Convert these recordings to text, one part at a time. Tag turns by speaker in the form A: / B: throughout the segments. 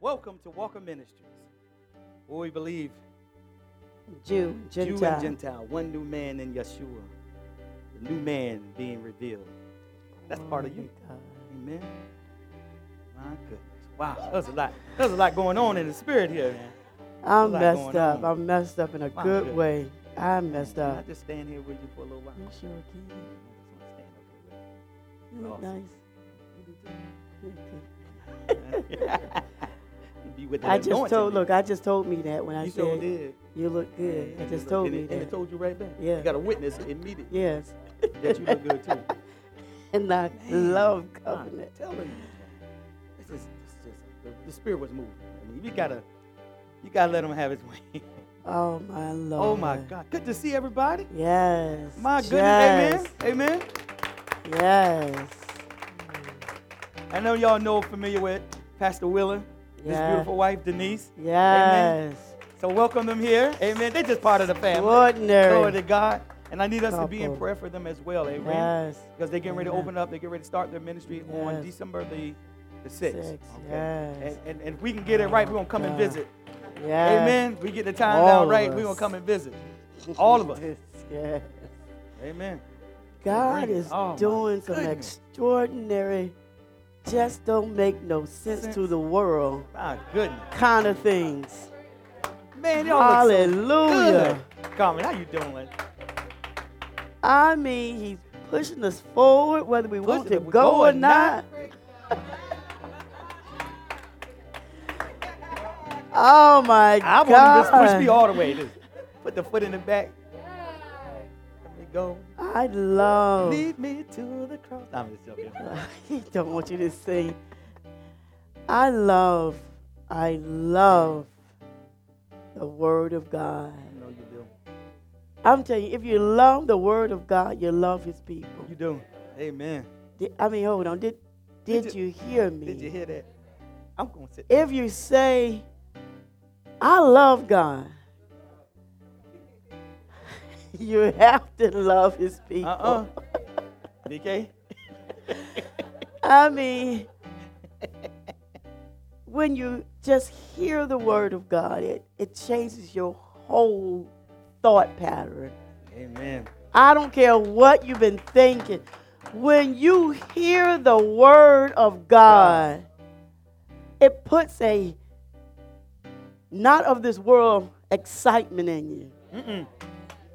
A: Welcome to Walker Ministries, where we believe
B: Jew,
A: Jew
B: Gentile.
A: and Gentile, one new man in Yeshua, the new man being revealed. That's part of you.
B: Glory
A: Amen. My goodness. Wow, there's a lot. There's a lot going on in the spirit here, man.
B: I'm messed up.
A: on.
B: I'm messed up in a
A: My
B: good
A: goodness.
B: way. I'm messed
A: Can I
B: up.
A: just stand here with you for a little while?
B: You sure
A: I
B: can.
A: just wanna stand
B: You look
A: Awesome.
B: nice.
A: Be with the
B: I just told. Look, I just told me that when I
A: you
B: said
A: did.
B: you look good. I just told
A: and
B: me
A: it, And it told you right back.
B: Yeah.
A: You got a witness immediately
B: Yes.
A: that you look good too.
B: And I
A: Man,
B: love
A: I'm telling you, this is, this is the, the spirit was moving. I mean, you gotta, you gotta let him have his way.
B: Oh my Lord.
A: oh my God, good to see everybody.
B: Yes.
A: My goodness,
B: yes.
A: amen, amen.
B: Yes.
A: I know y'all know familiar with Pastor Willer, his beautiful wife Denise.
B: Yes.
A: So welcome them here, amen. They're just part of the family.
B: Extraordinary.
A: Glory to God. And I need us to be in prayer for them as well, amen.
B: Yes.
A: Because they're getting ready to open up, they're getting ready to start their ministry on December the, the 6th.
B: Six, yes.
A: And, and, and if we can get it right, we're going to come and visit.
B: Yes.
A: Amen. We get the time
B: All
A: down right, we're going to come and visit. All of us.
B: yes.
A: Amen.
B: God is
A: Oh,
B: doing some
A: goodness.
B: extraordinary, just don't make no sense,
A: Sense.
B: to the world
A: My goodness.
B: kind of things.
A: Man, y'all so
B: Hallelujah.
A: good. Carmen, how you doing?
B: I mean, He's pushing us forward, whether we want to go
A: go
B: or
A: or
B: not. Oh my God.
A: I want him to push me all the way. Just put the foot in the back. Go.
B: I love.
A: Lead me to the cross. I'm just joking.
B: he don't want you to sing. I love, I love the Word of God.
A: I know you do.
B: I'm telling you, if you love the Word of God, you love His people.
A: You do. Amen.
B: Did- I mean, hold on. Did
A: Did
B: did
A: you-
B: you hear me?
A: Did you hear that? I'm going to sit.
B: If you say, "I love God," you have to love His people.
A: Uh-uh. BK?
B: I mean, when you just hear the word of God, it, it changes your whole thought pattern.
A: Amen.
B: I don't care what you've been thinking. When you hear the word of God, it puts a not of this world excitement in you.
A: Mm-mm.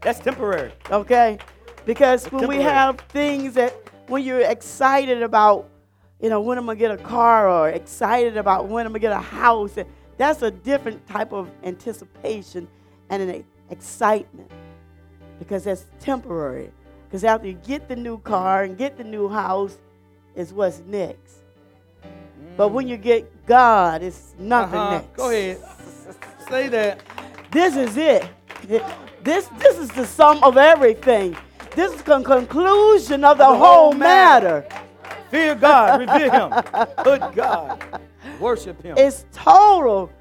A: That's temporary.
B: okay? Because when we have things that, when you're excited about, you know, when I'm gonna get a car or excited about when I'm gonna get a house, that's a different type of anticipation and an excitement because that's temporary. Because after you get the new car and get the new house, is what's next. But when you get God, it's nothing
A: Uh-huh.
B: next.
A: Go ahead. Say that.
B: This is it. This this is the sum of everything. This is the conclusion of the,
A: The
B: whole
A: whole matter.
B: matter.
A: Fear God. Revere Him. Good God. Worship Him.
B: It's total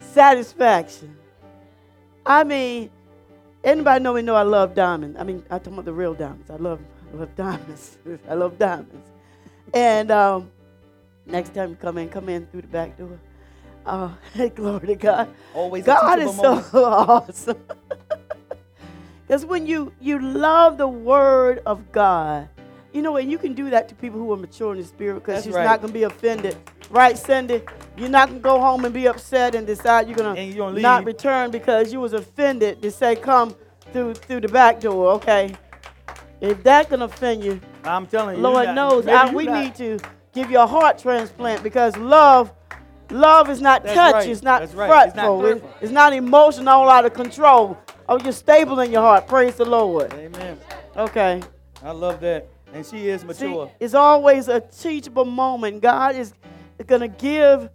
B: satisfaction. I mean, anybody know me know I love diamonds. I mean, I'm talking about the real diamonds. I love I love diamonds. I love diamonds. And um, next time you come in, come in through the back door. Uh, glory to God.
A: Always
B: God is so awesome. Because when you you love the word of God, you know, and you can do that to people who are mature in the spirit because
A: That's
B: she's
A: right.
B: not going to be offended. Right, Cindy? You're not going to go home and be upset and decide you're going to not
A: leave.
B: return because you was offended to say, come through through the back door, okay? If that can offend you,
A: I'm telling you.
B: Lord knows I, we
A: not.
B: need to give you a heart transplant because love, love is not
A: That's
B: touch,
A: right.
B: it's not
A: That's right. It's not
B: it- it's not emotional, all out of control. Oh, you're stable in your heart. Praise the Lord.
A: Amen.
B: Okay.
A: I love that. And she is
B: See,
A: mature.
B: it's always a teachable moment. God is going to give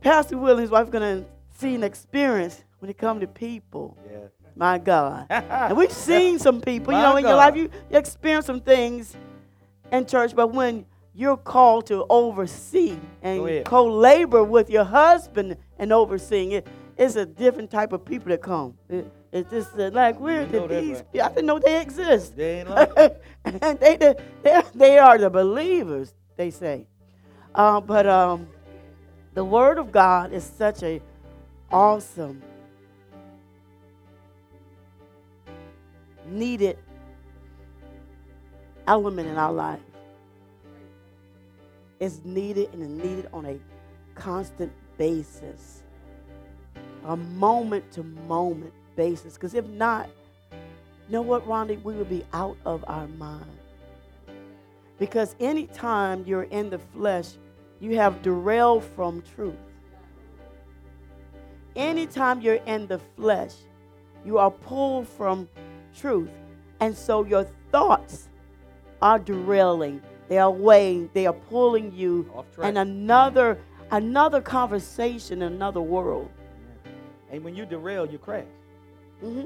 B: Pastor Will and his wife going to see an experience when it comes to people.
A: Yeah.
B: My God. And we've seen some people, you know, in your life, you, you experience some things in church, but when you're called to oversee and co labor with your husband and overseeing it, it's a different type of people that come. It- it's just uh, like, where did these
A: right?
B: I didn't know they exist.
A: They ain't like
B: and they, they, they, they are the believers, they say. Uh, but um, The Word of God is such a awesome, needed element in our life. It's needed and it's needed on a constant basis, a moment to moment basis. Because if not, you know what, Ronnie? We would be out of our mind. Because anytime you're in the flesh, you have derailed from truth. Anytime you're in the flesh, you are pulled from truth. And so your thoughts are derailing. They are weighing, they are pulling you
A: Off track.
B: in another another conversation, another world.
A: And when you derail, you crash.
B: Hmm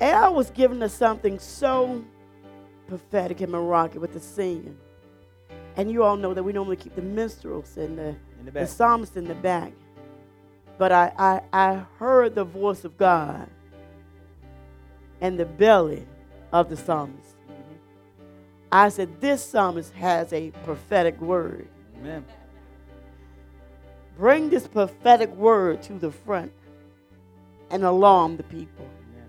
B: And I was given to something so prophetic in Morocco with the singing. And you all know that we normally keep the minstrels and the,
A: In the
B: the psalmist in the back. But I, I, I heard the voice of God and the belly of the psalmist.
A: Mhm.
B: I said, This psalmist has a prophetic word.
A: Amen.
B: Bring this prophetic word to the front and alarm the people.
A: Amen.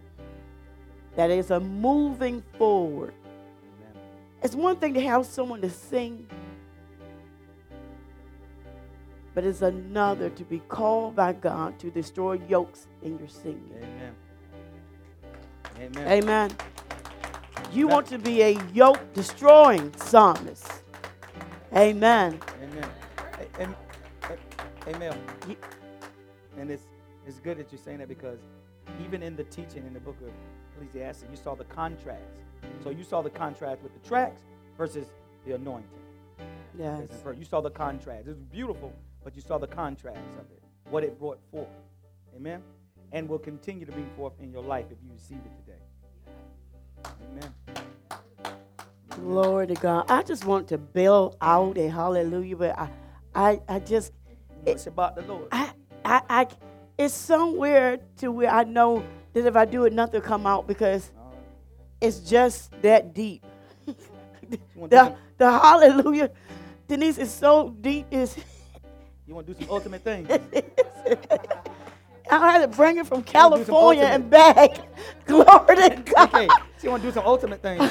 B: That is a moving forward.
A: Amen.
B: It's one thing to have someone to sing, but it's another to be called by God to destroy yokes in your singing.
A: Amen. Amen.
B: Amen. You want to be a yoke destroying psalmist. Amen.
A: Amen. Am- a- Amen. And it's it's good that you're saying that because even in the teaching in the book of Ecclesiastes, you saw the contrast. So you saw the contrast with the tracks versus the anointing.
B: Yes.
A: You saw the contrast. It was beautiful, but you saw the contrast of it, what it brought forth. Amen. And will continue to bring forth in your life if you receive it today. Amen.
B: Glory to God. I just want to bail out a hallelujah, but I, I, I just,
A: It's about the Lord.
B: I, I, I, it's somewhere to where I know that if I do it, nothing will come out because it's just that deep.
A: You want to do
B: the, the hallelujah, Denise, is so deep. Is
A: you want to do some ultimate things?
B: I had to bring it from California and back. Glory to God.
A: Okay. You want to do some ultimate things?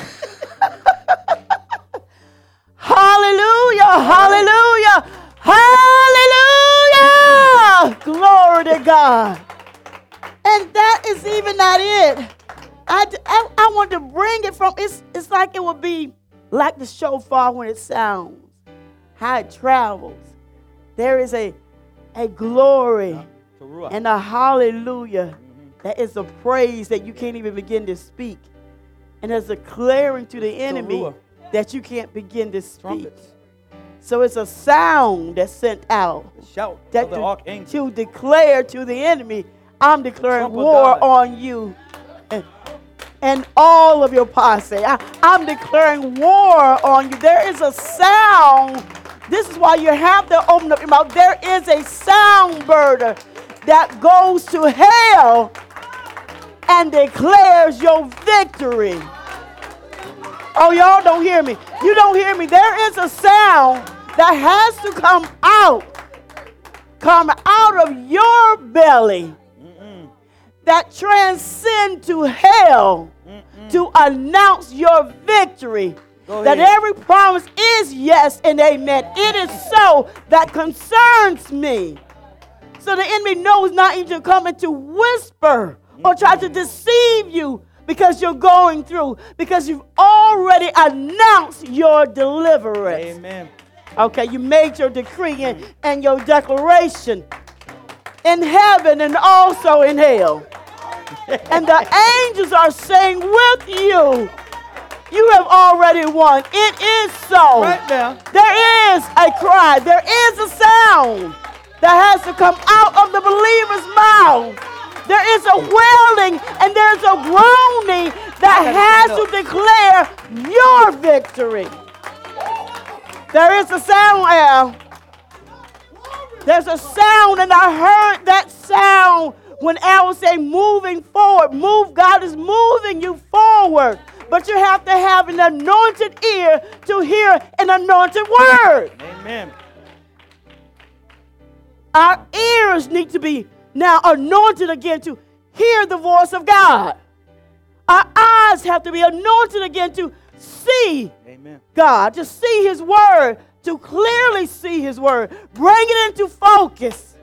B: Hallelujah, hallelujah, hallelujah. Glory to God. And that is even not it. I, I, I want to bring it from, it's, it's like it would be like the shofar when it sounds, how it travels. There is a, a glory and a hallelujah
A: Mhm.
B: that is a praise that you can't even begin to speak. And there's a clearing to the enemy that you can't begin to speak.
A: Trumpets.
B: So it's a sound that's sent out
A: The shout
B: that
A: of the
B: to,
A: archangel.
B: to declare to the enemy, I'm declaring war on you and, and all of your posse. I, I'm declaring war on you. There is a sound. This is why you have to open up your mouth. There is a sound birder that goes to hell and declares your victory. Oh, y'all don't hear me. You don't hear me. There is a sound that has to come out, come out of your belly
A: Mm-mm.
B: that transcend to hell
A: Mm-mm.
B: to announce your victory. That every promise is yes and amen. It is so that concerns me. So the enemy knows not even to come and to whisper or try to deceive you because you're going through, because you've already announced your deliverance.
A: Amen.
B: Okay, you made your decree and, and your declaration in heaven and also in hell. And the angels are saying with you, you have already won. It is so.
A: Right now.
B: There is a cry, there is a sound that has to come out of the believer's mouth. There is a wailing and there's a groaning that has to declare your victory. There is a sound, Al. There's a sound, and I heard that sound when Al was saying moving forward. Move, God is moving you forward. but you have to have an anointed ear to hear an anointed word.
A: Amen.
B: Our ears need to be now anointed again to hear the voice of God. Our eyes have to be anointed again to see
A: Amen.
B: God, to see His Word, to clearly see His Word, bring it into focus.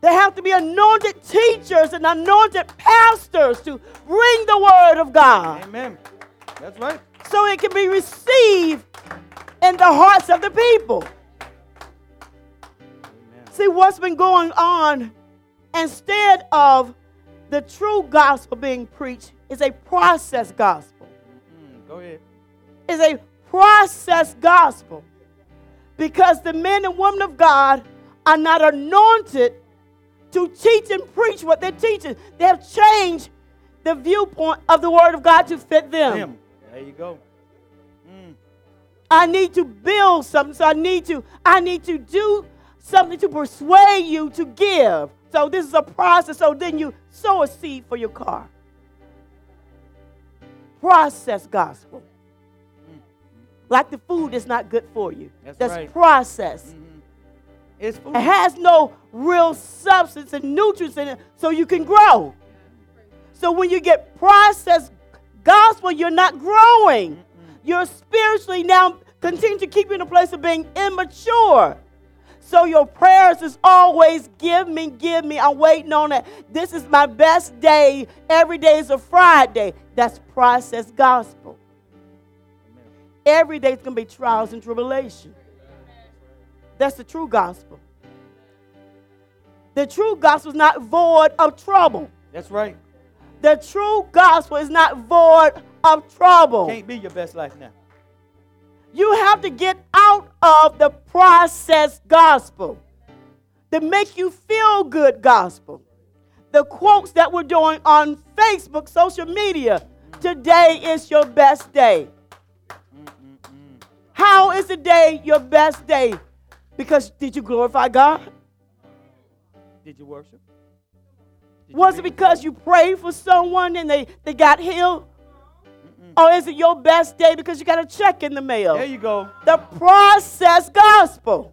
B: There have to be anointed teachers and anointed pastors to bring the Word of God
A: Amen. That's right.
B: so it can be received in the hearts of the people.
A: Amen.
B: See, what's been going on instead of the true gospel being preached is a process gospel.
A: Mm, go ahead.
B: Is a process gospel. Because the men and women of God are not anointed to teach and preach what they're teaching. They have changed the viewpoint of the word of God to fit them.
A: Him. There you go. Mm.
B: I need to build something, so I need to I need to do something to persuade you to give. So this is a process. So then you sow a seed for your car. Process gospel. Like the food that's not good for you.
A: That's
B: that's
A: right.
B: processed.
A: Mhm. Food.
B: It has no real substance and nutrients in it, so you can grow. So when you get processed gospel, you're not growing. You're spiritually now continue to keep you in a place of being immature. So your prayers is always give me, give me. I'm waiting on it. This is my best day. Every day is a Friday. That's process gospel. Every day is going to be trials and tribulation. That's the true gospel. The true gospel is not void of trouble.
A: That's right.
B: The true gospel is not void of trouble.
A: Can't be your best life now.
B: You have to get out of the processed gospel, the make you feel good gospel. The quotes that we're doing on Facebook, social media. Today is your best day. How is the day your best day? Because did you glorify God?
A: Did you worship? Did you
B: Was it because you prayed for someone and they, they got healed? Or is it your best day because you got a check in the mail?
A: There you go.
B: the process gospel.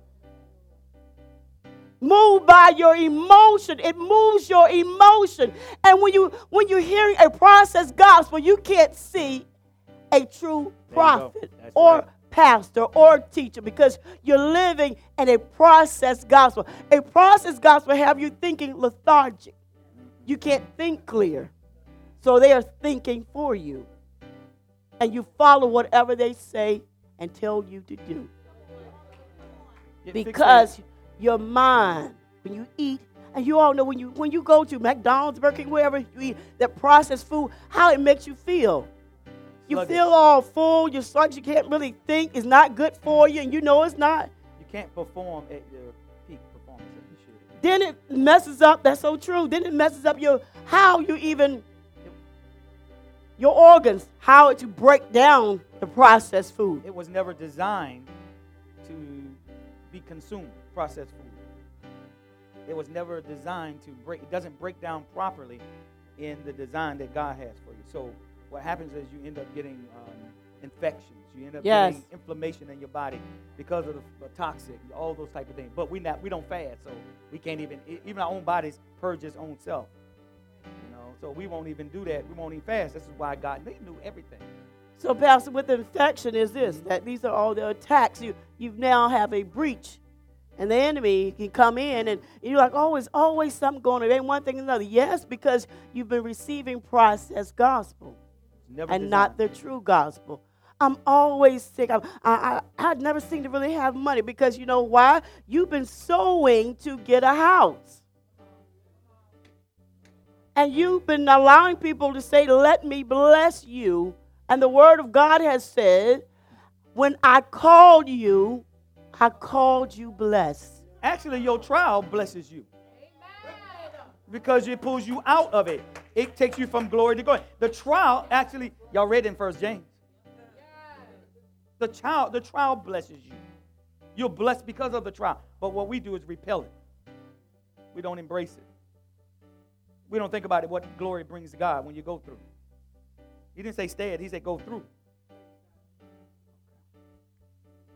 B: Moved by your emotion. It moves your emotion. And when you when you're hearing a process gospel, you can't see a true prophet or
A: right.
B: pastor or teacher because you're living in a process gospel. A process gospel have you thinking lethargic. You can't think clear. So they are thinking for you. And you follow whatever they say and tell you to do because your mind when you eat and you all know when you when you go to McDonald's, Burger King, wherever you eat that processed food, how it makes you feel. You
A: Sluggish.
B: feel all full, you're sluggish, you can't really think, it's not good for you, and you know it's not.
A: you can't perform at your peak performance that you should.
B: Then it messes up, that's so true. Then it messes up your how you even your organs, how to break down the processed food.
A: It was never designed to be consumed, processed food. It was never designed to break, it doesn't break down properly in the design that God has for you. So what happens is you end up getting um, infections. You end up
B: Yes.
A: getting inflammation in your body because of the, the toxic, all those type of things. But we not we don't fast, so we can't even even our own bodies purge its own self. So we won't even do that. We won't even fast. This is why God they knew everything.
B: So, Pastor, with infection is this that these are all the attacks. You you now have a breach, and the enemy can come in, and you're like, oh, it's always something going on. It ain't one thing or another. Yes, because you've been receiving processed gospel
A: Never
B: and not the true gospel. I'm always sick. I'm, I, I, I'd never seem to really have money because you know why? You've been sowing to get a house. And you've been allowing people to say, Let me bless you. And the word of God has said, When I called you, I called you blessed.
A: Actually, your trial blesses you. Because it pulls you out of it. It takes you from glory to glory. The trial, actually, y'all read in First James. The child, the trial blesses you. You're blessed because of the trial. But what we do is repel it. We don't embrace it. We don't think about it, what glory brings to God when you go through. He didn't say stay it. He said go through.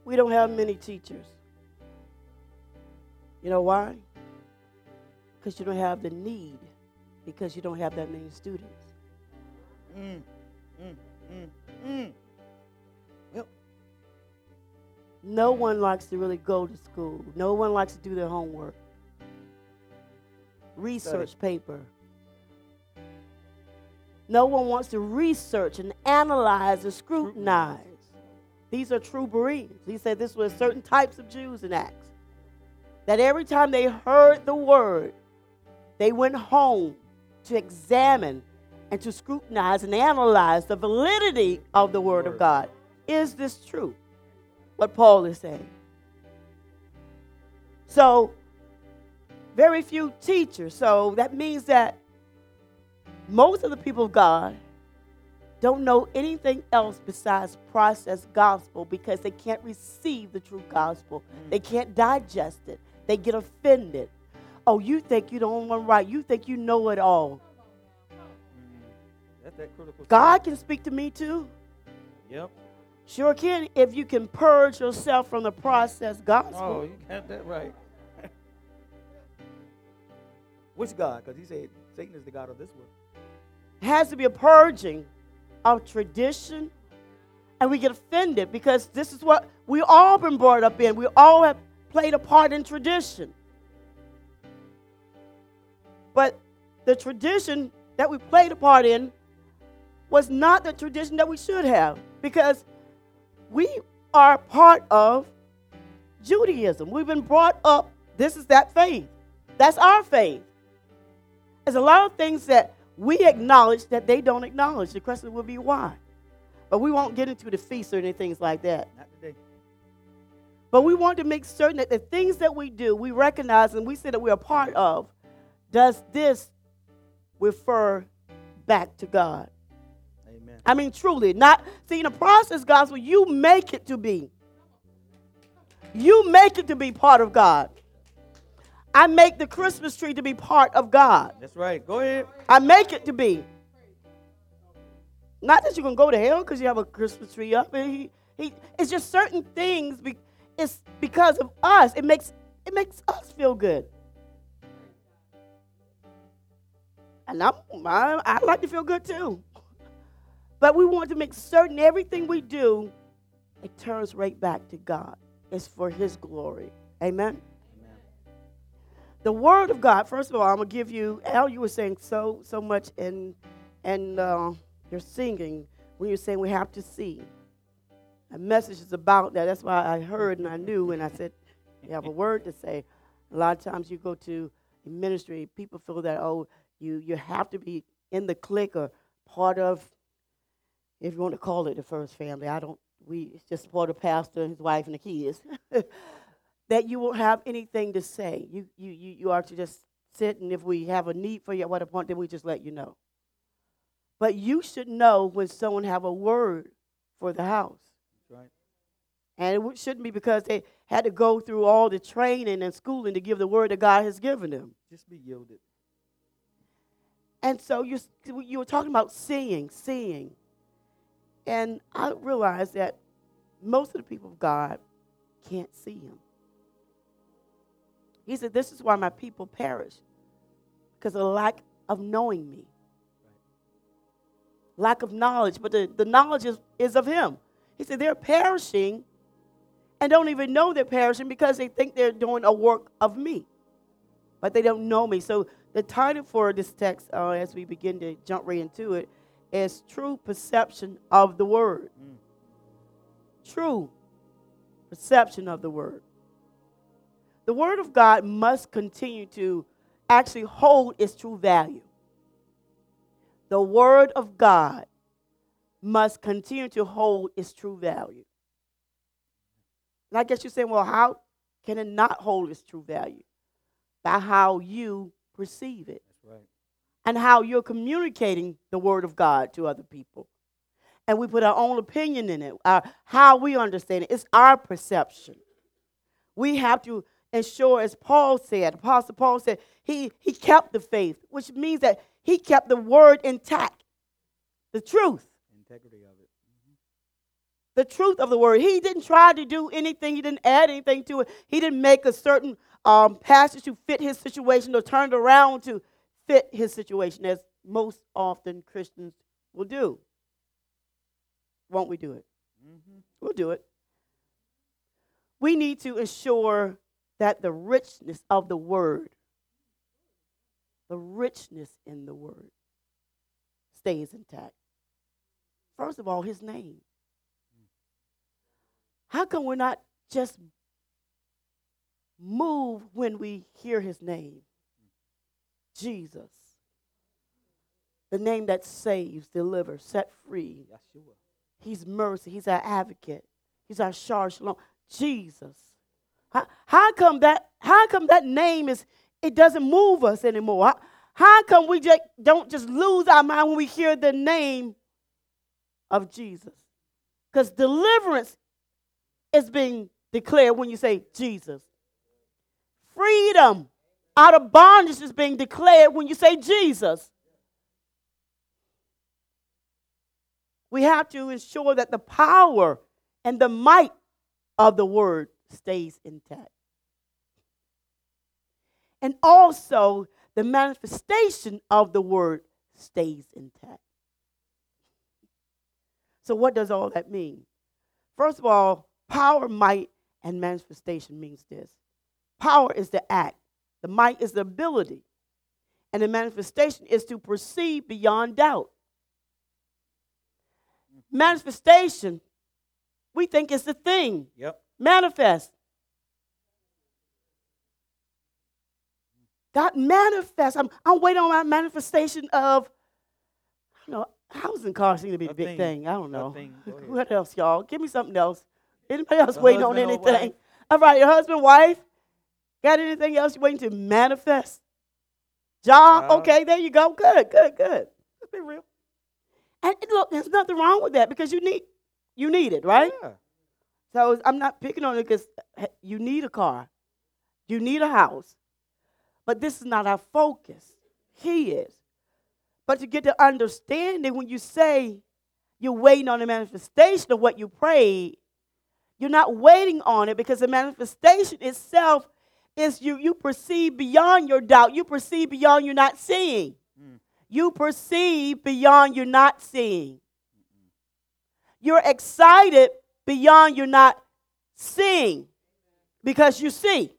B: We don't have many teachers. You know why? Because you don't have the need, because you don't have that many students.
A: Mm, mm, mm, mm.
B: No one likes to really go to school. No one likes to do their homework. Research paper. No one wants to research and analyze and scrutinize. These are true Bereans. He said this was certain types of Jews in Acts. That every time they heard the word, they went home to examine and to scrutinize and analyze the validity of the word of God. Is this true? What Paul is saying. So, very few teachers. So that means that most of the people of God don't know anything else besides processed gospel because they can't receive the true gospel.
A: Mm.
B: They can't digest it. They get offended. Oh, you think you don't want one right. You think you know it all.
A: Mm. That's that critical.
B: God can speak to me too.
A: Yep.
B: Sure can if you can purge yourself from the processed gospel.
A: Oh, you got that right. Which God? Because he said Satan is the God of this world.
B: Has to be a purging of tradition. And we get offended because this is what we all been brought up in. We all have played a part in tradition. But the tradition that we played a part in was not the tradition that we should have because we are part of Judaism. We've been brought up, this is that faith. That's our faith. There's a lot of things that we acknowledge that they don't acknowledge. The question will be why. But we won't get into the feast or anything like that.
A: Not today.
B: But we want to make certain that the things that we do, we recognize and we say that we're a part of, does this refer back to God?
A: Amen.
B: I mean, truly, not see in the process gospel, you make it to be. You make it to be part of God. I make the Christmas tree to be part of God.
A: That's right. Go ahead.
B: I make it to be. Not that you're gonna go to hell because you have a Christmas tree up. And he, he, it's just certain things. Be, it's because of us. It makes it makes us feel good. And I'm, I, I like to feel good too. But we want to make certain everything we do, it turns right back to God. It's for His glory. Amen. The Word of God. First of all, I'm gonna give you. Al, you were saying so so much in and uh, your singing when you're saying we have to see. A message is about that. That's why I heard and I knew, and I said, you have a word to say. A lot of times you go to ministry, people feel that oh, you you have to be in the clique or part of, if you want to call it the first family. I don't. We it's just part of pastor and his wife and the kids. that you won't have anything to say. You you you you are to just sit, and if we have a need for you at what point, then we just let you know. But you should know when someone have a word for the house.
A: Right.
B: And it shouldn't be because they had to go through all the training and schooling to give the word that God has given them.
A: Just be yielded.
B: And so you, you were talking about seeing, seeing. And I realized that most of the people of God can't see him. He said, This is why my people perish, because of the lack of knowing me. Lack of knowledge, but the, the knowledge is, is of him. He said, They're perishing and don't even know they're perishing because they think they're doing a work of me, but they don't know me. So the title for this text, uh, as we begin to jump right into it, is True Perception of the Word.
A: Mm.
B: True perception of the Word. The Word of God must continue to actually hold its true value. The Word of God must continue to hold its true value. And I guess you're saying, well, how can it not hold its true value? By how you perceive it
A: That's right.
B: and how you're communicating the word of God to other people. And we put our own opinion in it, our, how we understand it. It's our perception. We have to ensure, as Paul said, Apostle Paul said, he, he kept the faith, which means that he kept the word intact, the truth.
A: integrity of it.
B: The truth of the word. He didn't try to do anything. He didn't add anything to it. He didn't make a certain um, passage to fit his situation or turn it around to fit his situation, as most often Christians will do. Won't we do it?
A: Mm-hmm.
B: We'll do it. We need to ensure that the richness of the word, the richness in the word, stays intact. First of all, his name. How come we're not just move when we hear his name? Jesus. The name that saves, delivers, set free.
A: Yeshua.
B: He's mercy. He's our advocate. He's our shalom. Jesus. How, how come that? How come that name is? It doesn't move us anymore. How, how come we just don't just lose our mind when we hear the name of Jesus? Because deliverance is being declared when you say Jesus. Freedom out of bondage is being declared when you say Jesus. We have to ensure that the power and the might of the word stays intact. And also, the manifestation of the word stays intact. So, what does all that mean? First of all, power, might, and manifestation means this power is the act, the might is the ability, and the manifestation is to perceive beyond doubt. Manifestation, we think it's the thing.
A: Yep.
B: Manifest. God manifest. I'm, I'm waiting on my manifestation of, you know, housing cars seem to be
A: A
B: the big
A: thing.
B: thing. I don't know.
A: thing. Go ahead.
B: What else, y'all? Give me something else. Anybody else
A: A
B: waiting on anything? All right, your husband, wife. Got anything else you waiting to manifest? Job.
A: Job.
B: Uh, okay, there you go. Good, good, good. Let's be real. And and look, there's nothing wrong with that because you need you need it, right?
A: Yeah.
B: So I'm not picking on it because you need a car, you need a house, but this is not our focus. He is. But to get the understanding, when you say you're waiting on the manifestation of what you prayed, you're not waiting on it because the manifestation itself is you you perceive beyond your doubt. You perceive beyond you're not seeing.
A: Mm.
B: You perceive beyond you're not seeing. You're excited beyond you're not seeing because you see.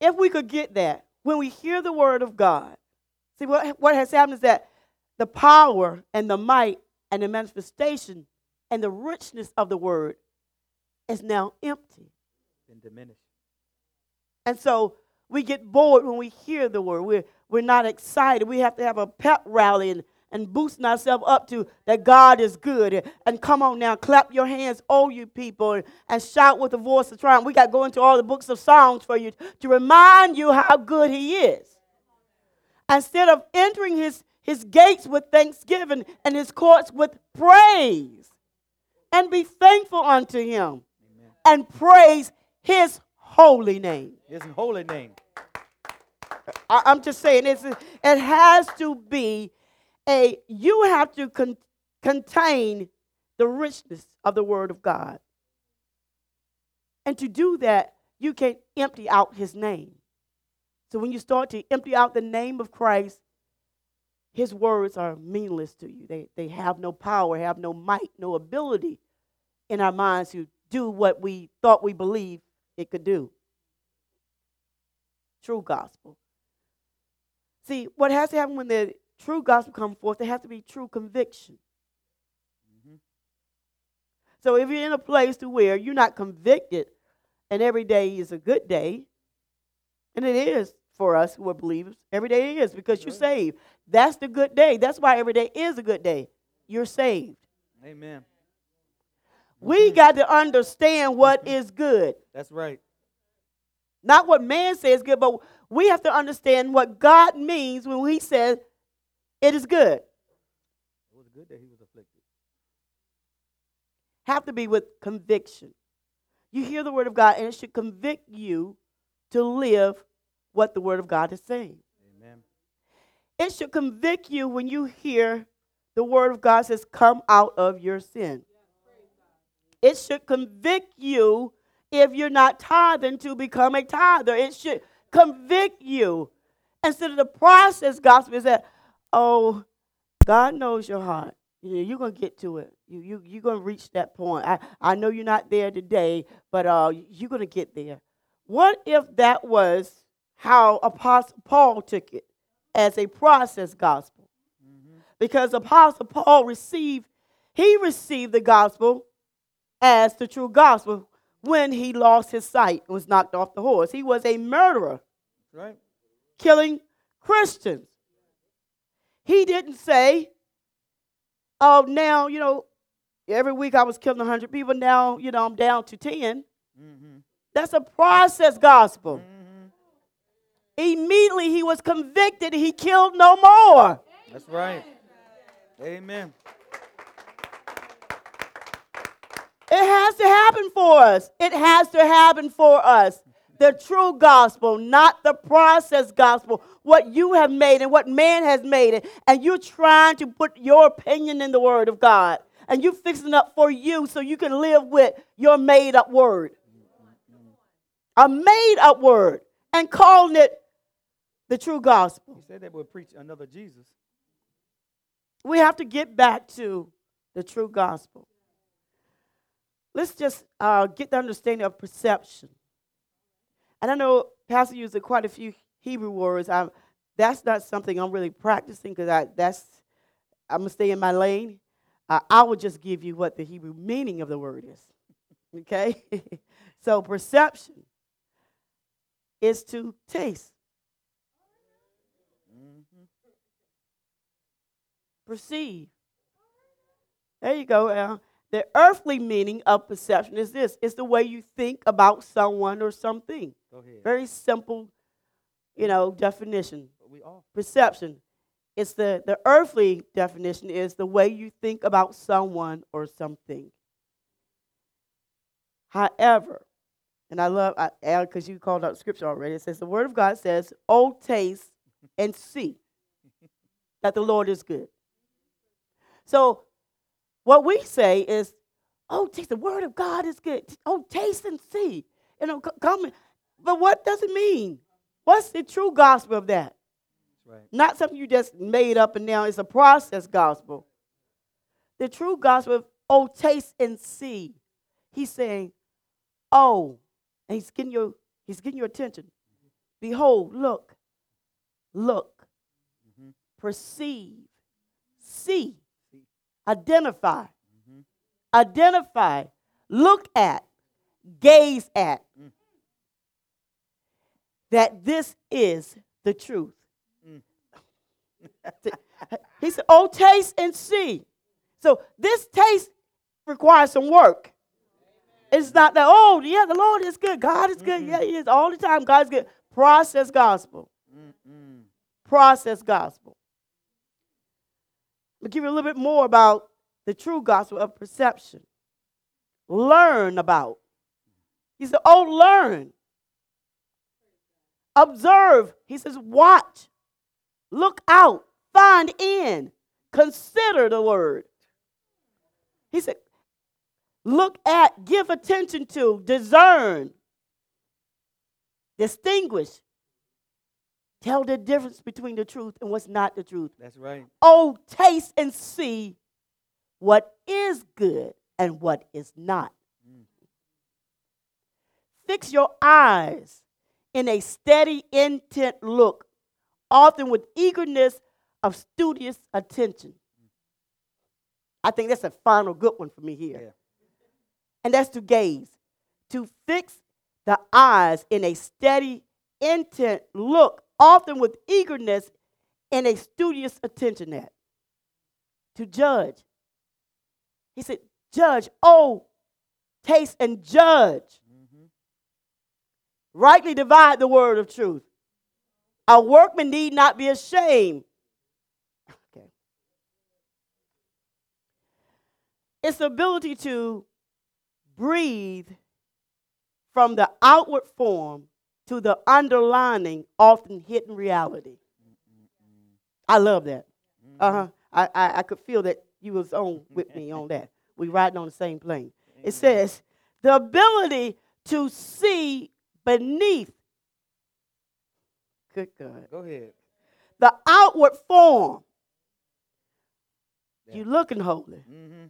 B: If we could get that, when we hear the word of God, see what, what has happened is that the power and the might and the manifestation and the richness of the word is now empty.
A: Been diminished.
B: And so we get bored when we hear the word. We're, we're not excited. We have to have a pep rally and, and boosting ourselves up to that God is good. And, come on now, clap your hands, all you people, and, shout with a voice of triumph. We got to go into all the books of songs for you to remind you how good He is. Instead of entering His, his gates with thanksgiving and His courts with praise, and be thankful unto Him
A: Amen.
B: and praise His holy name.
A: His holy name.
B: I, I'm just saying, it's, it has to be a, you have to con- contain the richness of the Word of God. And to do that, you can empty out His name. So when you start to empty out the name of Christ, His words are meaningless to you. They, they have no power, have no might, no ability in our minds to do what we thought we believed it could do. True gospel. See, what has to happen when the true gospel comes forth, there has to be true conviction.
A: Mhm.
B: So if you're in a place to where you're not convicted and every day is a good day, and it is for us who are believers, every day is because you're
A: Right.
B: saved. That's the good day. That's why every day is a good day. You're saved.
A: Amen.
B: We got to understand what is good.
A: That's right.
B: Not what man says good, but we have to understand what God means when he says it is good.
A: It was good that he was afflicted.
B: Have to be with conviction. You hear the word of God, and it should convict you to live what the word of God is saying.
A: Amen.
B: it should convict you when you hear the word of God says, Come out of your sin. It should convict you if you're not tithing to become a tither. It should convict you. Instead of the process gospel is that, oh, God knows your heart. You're going to get to it. You, you, you're going to reach that point. I, I know you're not there today, but uh, you're going to get there. What if that was how Apostle Paul took it as a process gospel? Mm-hmm. Because Apostle Paul received, he received the gospel as the true gospel when he lost his sight and was knocked off the horse. He was a murderer,
A: right?
B: Killing Christians. He didn't say, "Oh, now you know, every week I was killing 100 people. Now you know I'm down to 10." Mm-hmm. That's a process gospel. Mm-hmm. Immediately he was convicted. He killed no more.
A: That's right. Amen.
B: It has to happen for us. It has to happen for us. The true gospel, not the process gospel, what you have made and what man has made it. And you're trying to put your opinion in the word of God. And you're fixing up for you so you can live with your made up word. A made up word. And calling it the true gospel.
A: He said that we'll preach another Jesus.
B: We have to get back to the true gospel let's just uh, get the understanding of perception. And I know Pastor used quite a few Hebrew words. I, that's not something I'm really practicing because I that's I'm gonna stay in my lane. Uh, I will just give you what the Hebrew meaning of the word is. Okay, so perception is to taste, mm-hmm. perceive. There you go. Uh, the earthly meaning of perception is this it's the way you think about someone or something. Very simple, you know, definition. Perception. It's the, the earthly definition is the way you think about someone or something. However, and I love because you called out scripture already. It says the word of God says, "Oh, taste and see that the Lord is good." So what we say is, oh, taste the word of God is good. Oh, taste and see. You know, come. But what does it mean? What's the true gospel of that? Right. Not something you just made up and now it's a process gospel. The true gospel of, oh, taste and see. He's saying, oh, and he's getting your, he's getting your attention. Behold, look, look, mm-hmm. perceive, see identify, mm-hmm. identify, look at, gaze at. Mm. That this is the truth. Mm. he said, Oh, taste and see. So this taste requires some work. It's not that, oh, yeah, the Lord is good. God is good. Mm-hmm. Yeah, He is all the time. God's good. Process gospel. Mm-hmm. Process gospel. I'll give you a little bit more about the true gospel of perception. Learn about. He said, Oh, learn. Observe. He says, Watch. Look out. Find in. Consider the word. He said, Look at, give attention to, discern, distinguish, Tell the difference between the truth and what's not the truth.
A: That's right.
B: Oh, taste and see what is good and what is not. Mm. Fix your eyes in a steady, intent look, often with eagerness of studious attention. I think that's a final good one for me here. Yeah. And that's to gaze, to fix the eyes in a steady, intent look, often with eagerness and a studious attention at. To judge. He said, Judge, oh, taste and judge. Mm-hmm. Rightly divide the word of truth. A workman need not be ashamed. Okay. Its ability to breathe from the outward form to the underlining, often hidden reality. I love that. Uh huh. I, I I could feel that you was on with me on that. We riding on the same plane. It says the ability to see beneath. Good God.
A: Go ahead.
B: The outward form.
A: Yeah.
B: You looking holy.
A: Mm-hmm.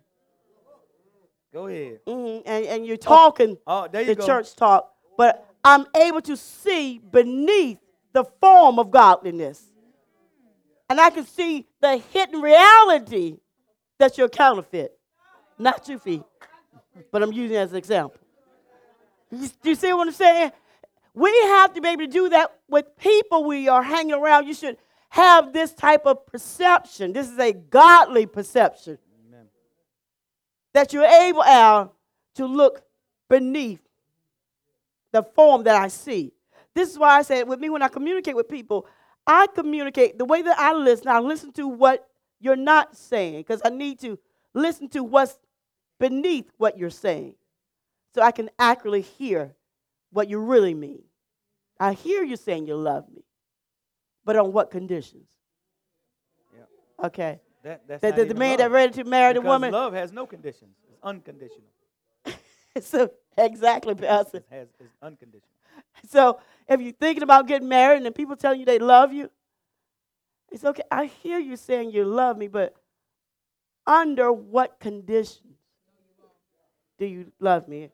A: Go ahead.
B: hmm And, and you're talking
A: Oh, there you
B: the
A: go.
B: church talk, but I'm able to see beneath the form of godliness. And I can see the hidden reality that you're counterfeit. Not your feet, but I'm using it as an example. You, you see what I'm saying? We have to be able to do that with people we are hanging around. You should have this type of perception. This is a godly perception
A: Amen.
B: that you're able, Al, to look beneath the form that I see. This is why I said with me when I communicate with people, I communicate the way that I listen. I listen to what you're not saying because I need to listen to what's beneath what you're saying so I can accurately hear what you really mean. I hear you saying you love me, but on what conditions?
A: Yeah.
B: Okay.
A: That, that's
B: The, the, the man
A: love.
B: that ready to marry the woman.
A: love has no conditions. It's unconditional.
B: so exactly, Pastor.
A: It has it's unconditional.
B: So if you're thinking about getting married and people telling you they love you, it's okay. I hear you saying you love me, but under what conditions do you love me?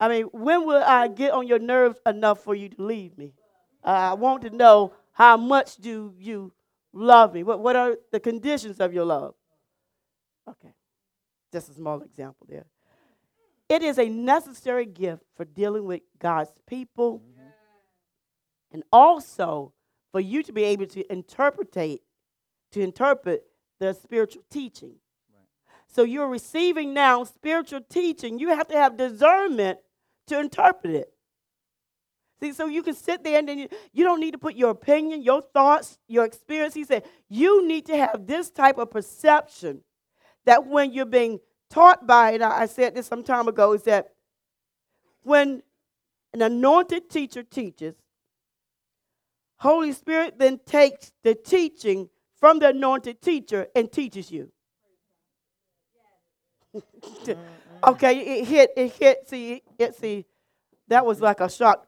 B: I mean, when will I get on your nerves enough for you to leave me? Uh, I want to know how much do you love me? What, what are the conditions of your love? Okay, just a small example there. It is a necessary gift for dealing with God's people and also for you to be able to interpretate, to interpret the spiritual teaching. So you're receiving now spiritual teaching. You have to have discernment to interpret it. See, so you can sit there and then you, you don't need to put your opinion, your thoughts, your experience. He said, you need to have this type of perception that when you're being taught by it, I I said this some time ago, is that when an anointed teacher teaches, Holy Spirit then takes the teaching from the anointed teacher and teaches you. Mm-hmm. okay, it hit, it hit, see, it, see, that was like a shock.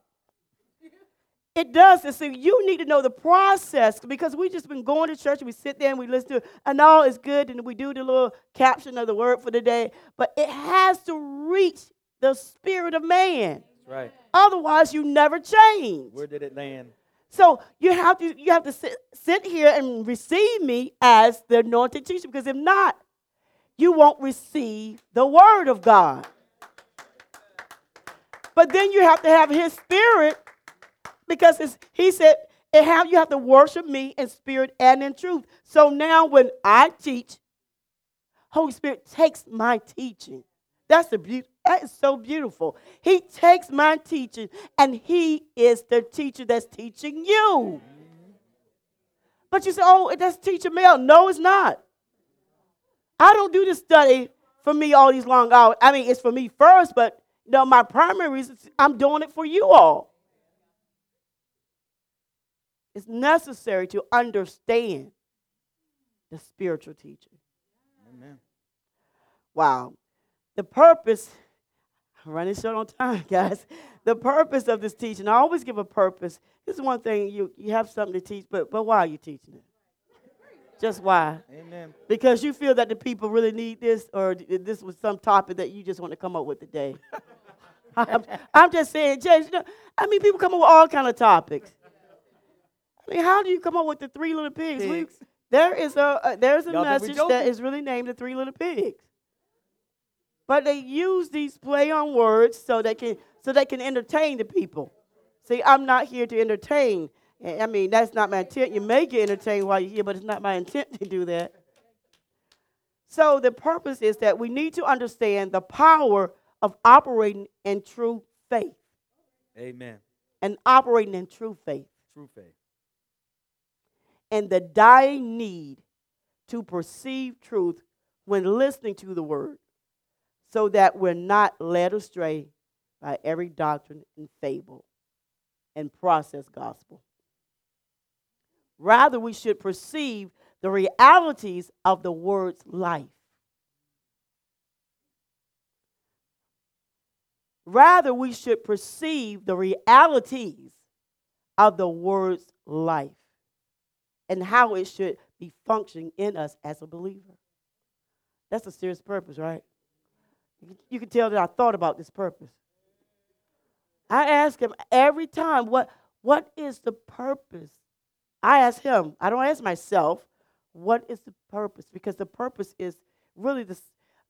B: It does. And so you need to know the process because we just been going to church and we sit there and we listen to it, and all is good, and we do the little caption of the word for the day. But it has to reach the spirit of man.
A: Right.
B: Otherwise, you never change.
A: Where did it land?
B: So you have to you have to sit, sit here and receive me as the anointed teacher because if not, you won't receive the word of God. But then you have to have his spirit because he said it have, you have to worship me in spirit and in truth. So now when I teach, Holy Spirit takes my teaching. That's the beauty. That is so beautiful. He takes my teaching and he is the teacher that's teaching you. But you say, oh, that's teacher Mel. No, it's not. I don't do this study for me all these long hours. I mean, it's for me first, but know, my primary reason I'm doing it for you all. It's necessary to understand the spiritual teaching.
A: Amen.
B: Wow. The purpose, I'm running short on time, guys. The purpose of this teaching, I always give a purpose. This is one thing you, you have something to teach, but, but why are you teaching it? Just why?
A: Amen.
B: Because you feel that the people really need this, or this was some topic that you just want to come up with today. I'm, I'm just saying, James. You know, I mean, people come up with all kind of topics. I mean, how do you come up with the three little pigs? We- there is a uh, there's a
A: Y'all
B: message that is really named the three little pigs. But they use these play on words so they can so they can entertain the people. See, I'm not here to entertain. I I mean, that's not my intent. You may get entertained while you're here, but it's not my intent to do that. So the purpose is that we need to understand the power of operating in true faith
A: Amen.
B: and operating in true faith
A: True faith.
B: And the dying need to perceive truth when listening to the word so that we're not led astray by every doctrine and fable and process gospel. Rather, we should perceive the realities of the word's life. Rather, we should perceive the realities of the word's life and how it should be functioning in us as a believer. That's a serious purpose, right? You can tell that I thought about this purpose. I ask him every time, what, what is the purpose? I ask him, I don't ask myself, what is the purpose? Because the purpose is really the,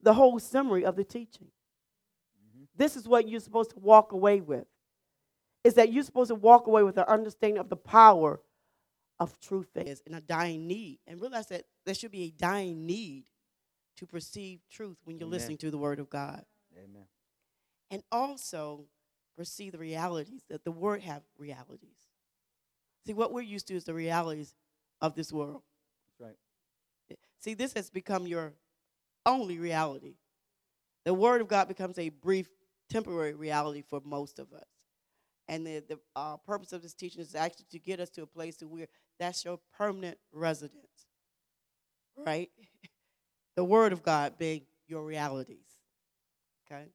B: the whole summary of the teaching. Mm-hmm. This is what you're supposed to walk away with. Is that you're supposed to walk away with an understanding of the power of true faith and a dying need. And realize that there should be a dying need to perceive truth when you're Amen. listening to the word of God. Amen. And also perceive the realities that the word have realities. See, what we're used to is the realities of this world.
A: That's right.
B: See, this has become your only reality. The word of God becomes a brief, temporary reality for most of us. And the, the uh, purpose of this teaching is actually to get us to a place where that's your permanent residence. Right? the word of God being your realities. Okay?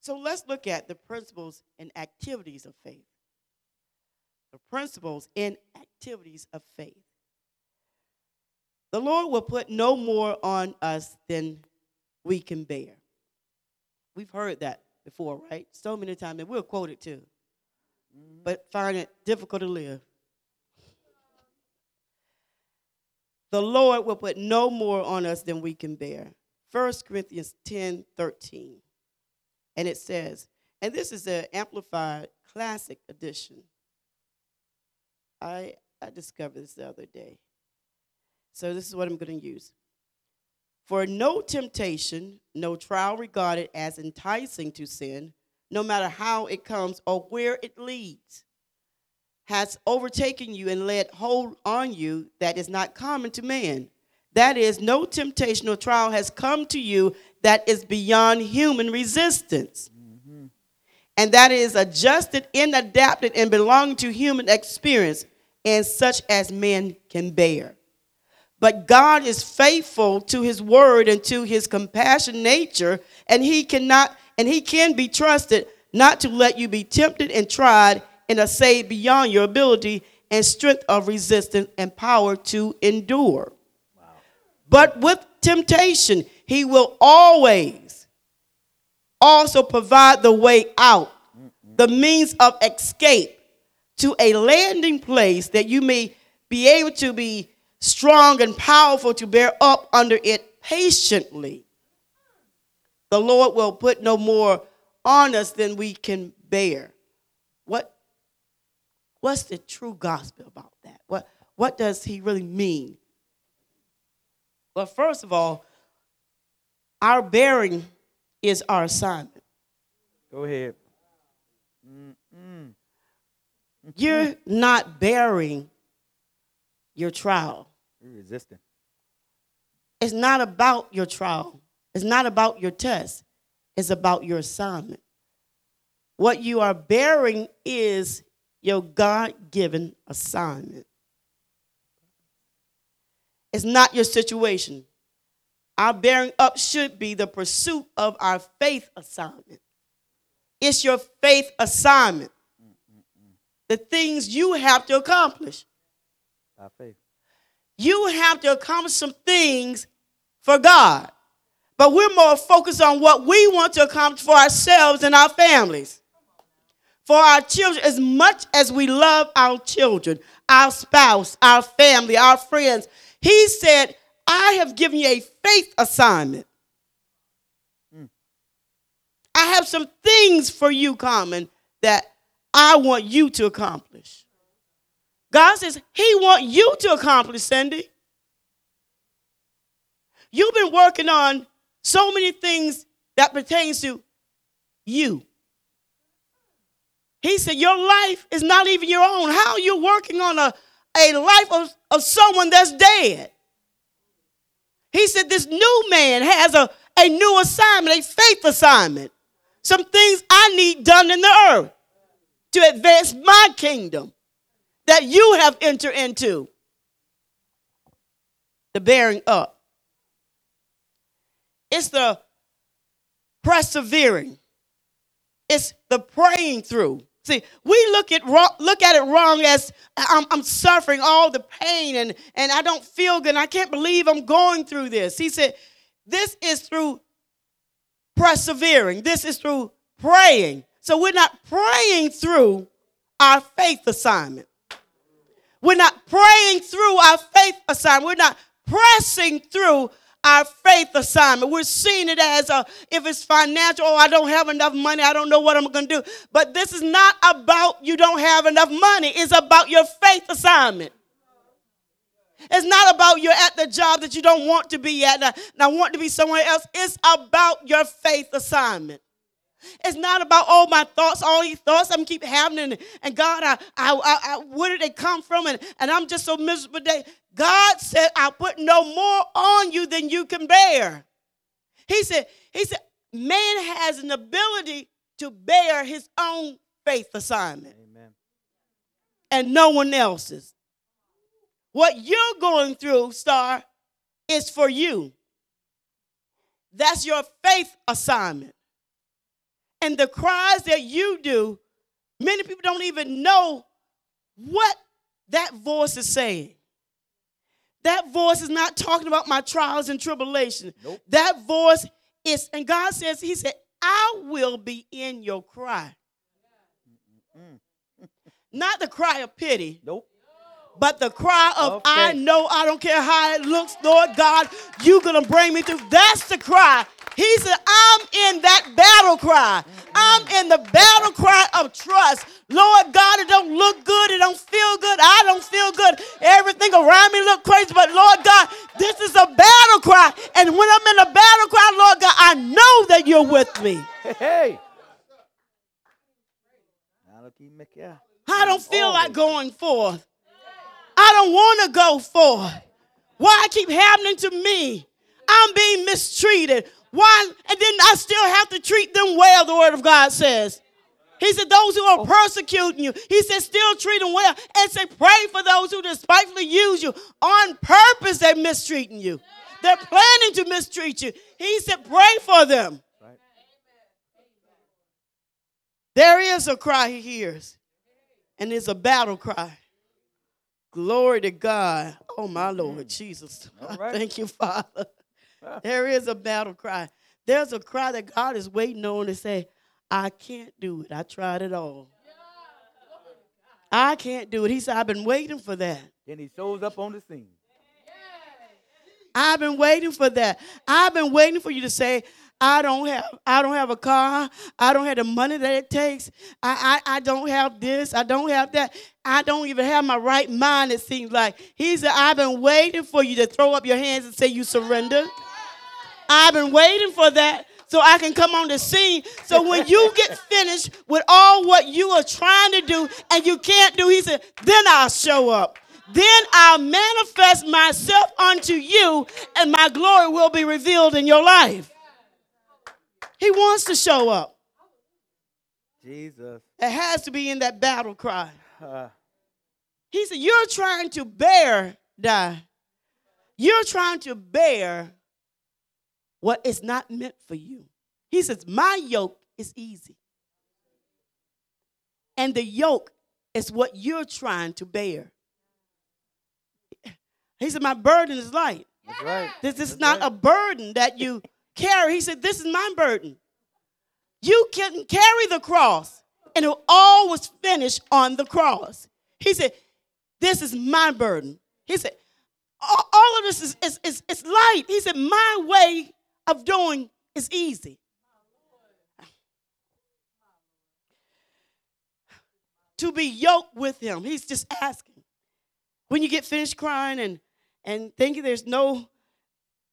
B: So let's look at the principles and activities of faith. The principles and activities of faith. The Lord will put no more on us than we can bear. We've heard that before, right? So many times, and we'll quote it too. Mm-hmm. But find it difficult to live. The Lord will put no more on us than we can bear. 1 Corinthians 10 13. And it says, and this is the Amplified Classic Edition. I, I discovered this the other day. So this is what I'm going to use. For no temptation, no trial regarded as enticing to sin, no matter how it comes or where it leads, has overtaken you and laid hold on you that is not common to man. That is, no temptation or trial has come to you that is beyond human resistance. Mm-hmm. And that is adjusted and adapted and belonging to human experience and such as men can bear. But God is faithful to his word and to his compassion nature, and he cannot and he can be trusted not to let you be tempted and tried and assayed beyond your ability and strength of resistance and power to endure. Wow. But with temptation, he will always also provide the way out, the means of escape to a landing place that you may be able to be strong and powerful to bear up under it patiently. The Lord will put no more on us than we can bear. What what's the true gospel about that? What what does he really mean? Well, first of all, our bearing is our assignment.
A: Go ahead.
B: Mm-mm. You're not bearing your trial.
A: You're resisting.
B: It's not about your trial. It's not about your test. It's about your assignment. What you are bearing is your God given assignment. It's not your situation. Our bearing up should be the pursuit of our faith assignment. It's your faith assignment. The things you have to accomplish.
A: Our faith.
B: You have to accomplish some things for God. But we're more focused on what we want to accomplish for ourselves and our families. For our children, as much as we love our children, our spouse, our family, our friends, He said, I have given you a faith assignment. Mm. I have some things for you, Carmen, that I want you to accomplish. God says He wants you to accomplish, Cindy. You've been working on so many things that pertains to you. He said, Your life is not even your own. How are you working on a, a life of, of someone that's dead? He said, This new man has a, a new assignment, a faith assignment. Some things I need done in the earth to advance my kingdom. that you have entered into. The bearing up. It's the persevering. It's the praying through. See, we look at look at it wrong as I'm, I'm, suffering all the pain and, and I don't feel good. And I can't believe I'm going through this. He said, This is through persevering. This is through praying. So we're not praying through our faith assignment. We're not praying through our faith assignment. We're not pressing through our faith assignment. We're seeing it as a, if it's financial, oh, I don't have enough money, I don't know what I'm going to do. But this is not about you don't have enough money, it's about your faith assignment. It's not about you're at the job that you don't want to be at, uh, and I want to be somewhere else. It's about your faith assignment. It's not about all my thoughts, all these thoughts I'm keep having, and, and God, I, I, I, where did they come from? And, and I'm just so miserable today. God said, I put no more on you than you can bear. He said, He said, man has an ability to bear his own faith assignment. Amen. And no one else's. What you're going through, Star, is for you. That's your faith assignment. And the cries that you do, many people don't even know what that voice is saying. That voice is not talking about my trials and tribulation. Nope. That voice is, and God says, He said, I will be in your cry. not the cry of pity.
A: Nope.
B: But the cry of okay. I know I don't care how it looks, Lord God, you're gonna bring me through. That's the cry he said, I'm in that battle cry. I'm in the battle cry of trust. Lord God, it don't look good. It don't feel good. I don't feel good. Everything around me look crazy. But Lord God, this is a battle cry. And when I'm in a battle cry, Lord God, I know that you're with me.
A: Hey.
B: I don't feel like going forth. I don't want to go forth. Why keep happening to me? I'm being mistreated. Why? And then I still have to treat them well, the word of God says. He said, Those who are persecuting you, he said, still treat them well. And say, Pray for those who despitefully use you. On purpose, they're mistreating you. They're planning to mistreat you. He said, Pray for them. Right. There is a cry he hears, and it's a battle cry. Glory to God. Oh, my Lord Jesus. Right. Thank you, Father there is a battle cry. There's a cry that God is waiting on to say, I can't do it. I tried it all. I can't do it. He said, I've been waiting for that.
A: Then he shows up on the scene.
B: I've been waiting for that. I've been waiting for you to say, I don't have I don't have a car. I don't have the money that it takes. I, I, I don't have this. I don't have that. I don't even have my right mind, it seems like. He said, I've been waiting for you to throw up your hands and say you surrender. I've been waiting for that so I can come on the scene. So when you get finished with all what you are trying to do and you can't do, he said, then I'll show up. Then I'll manifest myself unto you, and my glory will be revealed in your life. He wants to show up.
A: Jesus.
B: It has to be in that battle cry. Uh. He said, You're trying to bear, die. You're trying to bear what is not meant for you. He says, My yoke is easy. And the yoke is what you're trying to bear. He said, My burden is light.
A: That's right.
B: This,
A: this
B: is not right. a burden that you carry. He said, This is my burden. You can carry the cross, and it all was finished on the cross. He said, This is my burden. He said, All of this is, is, is, is light. He said, My way of doing is easy. To be yoked with him. He's just asking. When you get finished crying and and thinking there's no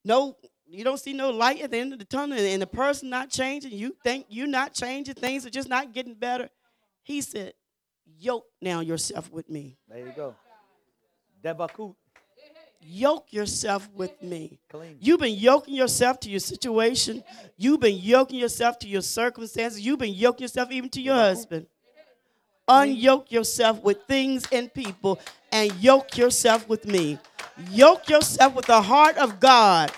B: no you don't see no light at the end of the tunnel and the person not changing, you think you're not changing, things are just not getting better. He said, Yoke now yourself with me.
A: There you go. Devakut
B: yoke yourself with me. You've been yoking yourself to your situation. You've been yoking yourself to your circumstances. You've been yoking yourself even to your husband. Unyoke yourself with things and people and yoke yourself with me. Yoke yourself with the heart of God.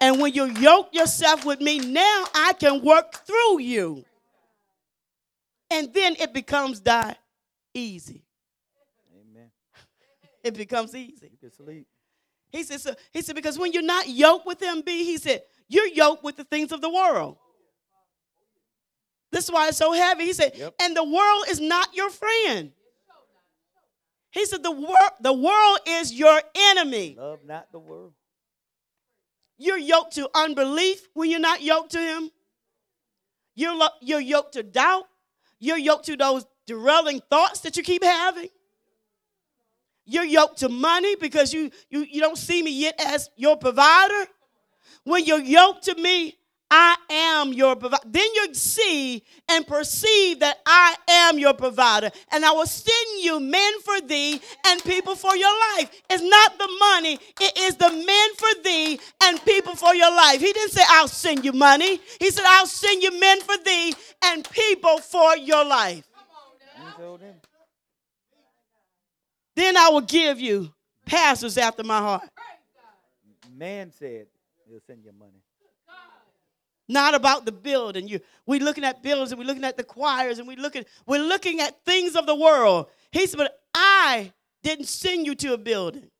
B: And when you yoke yourself with me, now I can work through you. And then it becomes die easy.
A: Amen.
B: It becomes easy.
A: You can sleep.
B: He said, so, he said, because when you're not yoked with him, B, he said, you're yoked with the things of the world. This is why it's so heavy. He said,
A: Yep.
B: and the world is not your friend. He said, the, wor- the world is your enemy.
A: Love not the world.
B: You're yoked to unbelief when you're not yoked to him. You're, lo- you're yoked to doubt. You're yoked to those derailing thoughts that you keep having. You're yoked to money because you, you, you don't see me yet as your provider. When you're yoked to me, I am your provider. Then you see and perceive that I am your provider. And I will send you men for thee and people for your life. It's not the money, it is the men for thee and people for your life. He didn't say, I'll send you money. He said, I'll send you men for thee and people for your life.
A: You told him.
B: Then I will give you pastors after my heart.
A: Man said he'll send you money.
B: not about the building. You, we're looking at buildings and we're looking at the choirs and we're looking, we're looking at things of the world. He said, but I didn't send you to a building.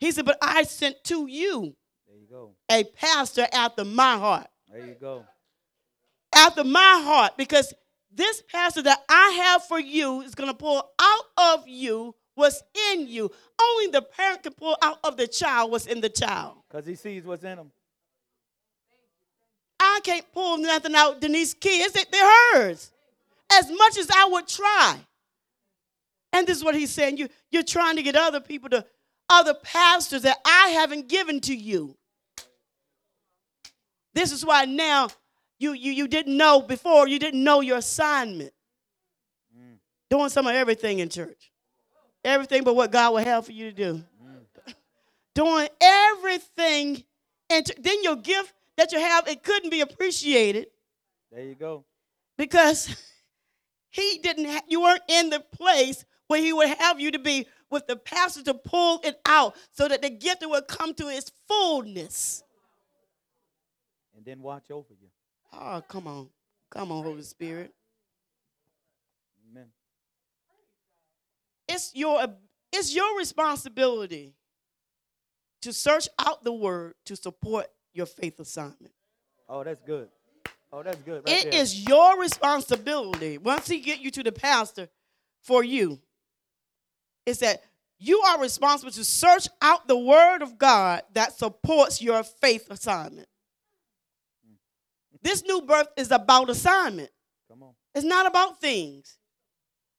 B: He said, but I sent to you
A: There you go.
B: a pastor after my heart.
A: There you go.
B: After my heart, because this pastor that I have for you is going to pull out of you what's in you. Only the parent can pull out of the child what's in the child.
A: Because he sees what's in him.
B: I can't pull nothing out Denise kids. They- They're hers. As much as I would try. And this is what he's saying. You, you're trying to get other people to, other pastors that I haven't given to you. This is why now you, you, you didn't know before, you didn't know your assignment. Mm. Doing some of everything in church. Everything but what God will have for you to do. Mm. Doing everything. And ch- then your gift that you have, it couldn't be appreciated
A: There you go.
B: because he didn't ha- you weren't in the place where he would have you to be with the pastor to pull it out so that the gift would come to its fullness
A: And then watch over you.
B: oh come on come on holy spirit
A: Amen.
B: It's your it's your responsibility to search out the word to support your faith assignment
A: Oh, that's good. Oh, that's good. Right
B: It
A: there.
B: is your responsibility once he get you to the pastor for you is that you are responsible to search out the word of god that supports your faith assignment this new birth is about assignment
A: Come on.
B: it's not about things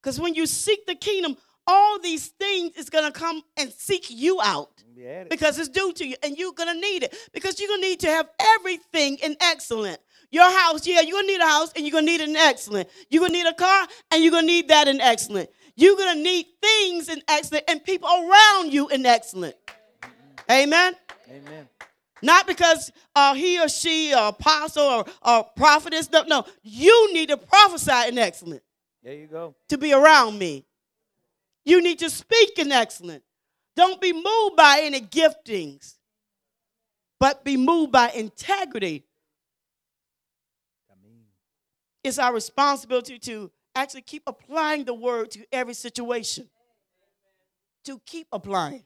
B: because when you seek the kingdom all these things is going to come and seek you out
A: it.
B: because it's due to you and you're gonna need it because you're gonna need to have everything in excellent your house yeah you're gonna need a house and you're gonna need it in excellent you're gonna need a car and you're gonna need that in excellent you're gonna need things in excellent and people around you in excellent amen
A: Amen.
B: not because uh, he or she or apostle or, or prophetess no no you need to prophesy in excellent
A: There you go.
B: to be around me. You need to speak in excellence. Don't be moved by any giftings, but be moved by integrity. It's our responsibility to actually keep applying the word to every situation. To keep applying.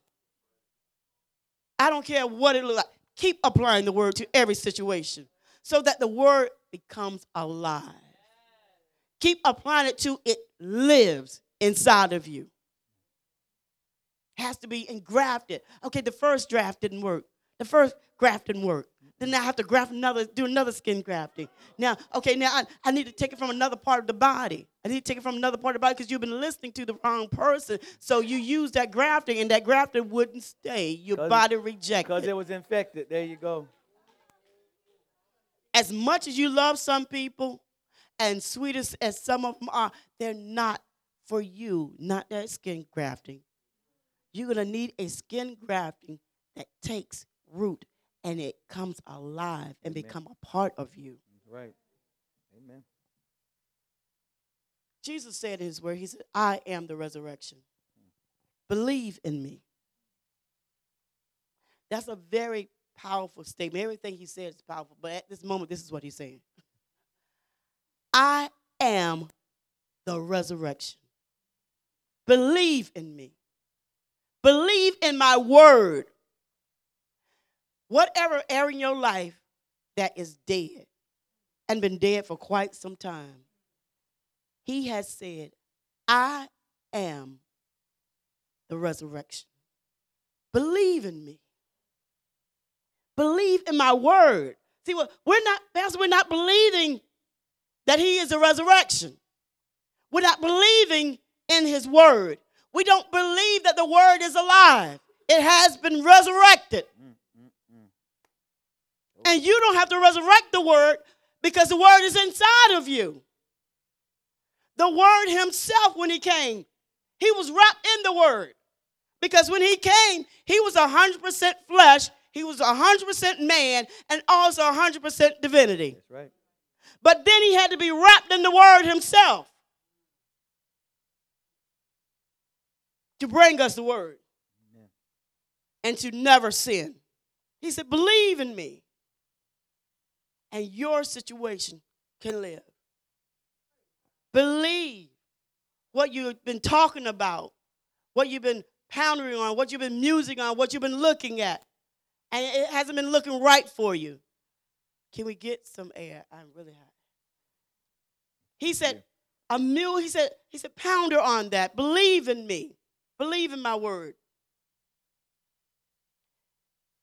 B: I don't care what it looks like. Keep applying the word to every situation so that the word becomes alive. Keep applying it to it lives inside of you. Has to be engrafted. Okay, the first draft didn't work. The first graft didn't work. Then I have to graft another, do another skin grafting. Now, okay, now I, I need to take it from another part of the body. I need to take it from another part of the body because you've been listening to the wrong person. So you use that grafting, and that grafting wouldn't stay. Your body rejected.
A: because it was infected. There you go.
B: as much as you love some people, and sweet as, as some of them are, they're not for you, not that skin grafting. You're going to need a skin grafting that takes root and it comes alive and
A: Amen.
B: become a part of you.
A: Right. Amen.
B: Jesus said in his word, He said, I am the resurrection. Believe in me. That's a very powerful statement. Everything he said is powerful, but at this moment, this is what he's saying I am the resurrection. Believe in me. Believe in my word. Whatever area in your life that is dead and been dead for quite some time, he has said, I am the resurrection. Believe in me. Believe in my word. See, we're not, Pastor, we're not believing that he is a resurrection. We're not believing in his word. We don't believe that the word is alive. It has been resurrected. Mm, mm, mm. And you don't have to resurrect the word because the word is inside of you. The word himself, when he came, he was wrapped in the word. Because when he came, he was 100% flesh, he was 100% man, and also 100% divinity.
A: That's right.
B: But then he had to be wrapped in the word himself to bring us the word
A: Amen.
B: and to never sin. He said, Believe in me, and your situation can live. Believe what you've been talking about, what you've been pondering on, what you've been musing on, what you've been looking at, and it hasn't been looking right for you. Can we get some air? I'm really hot. He said, a mule, he said, he said, pounder on that. Believe in me. Believe in my word.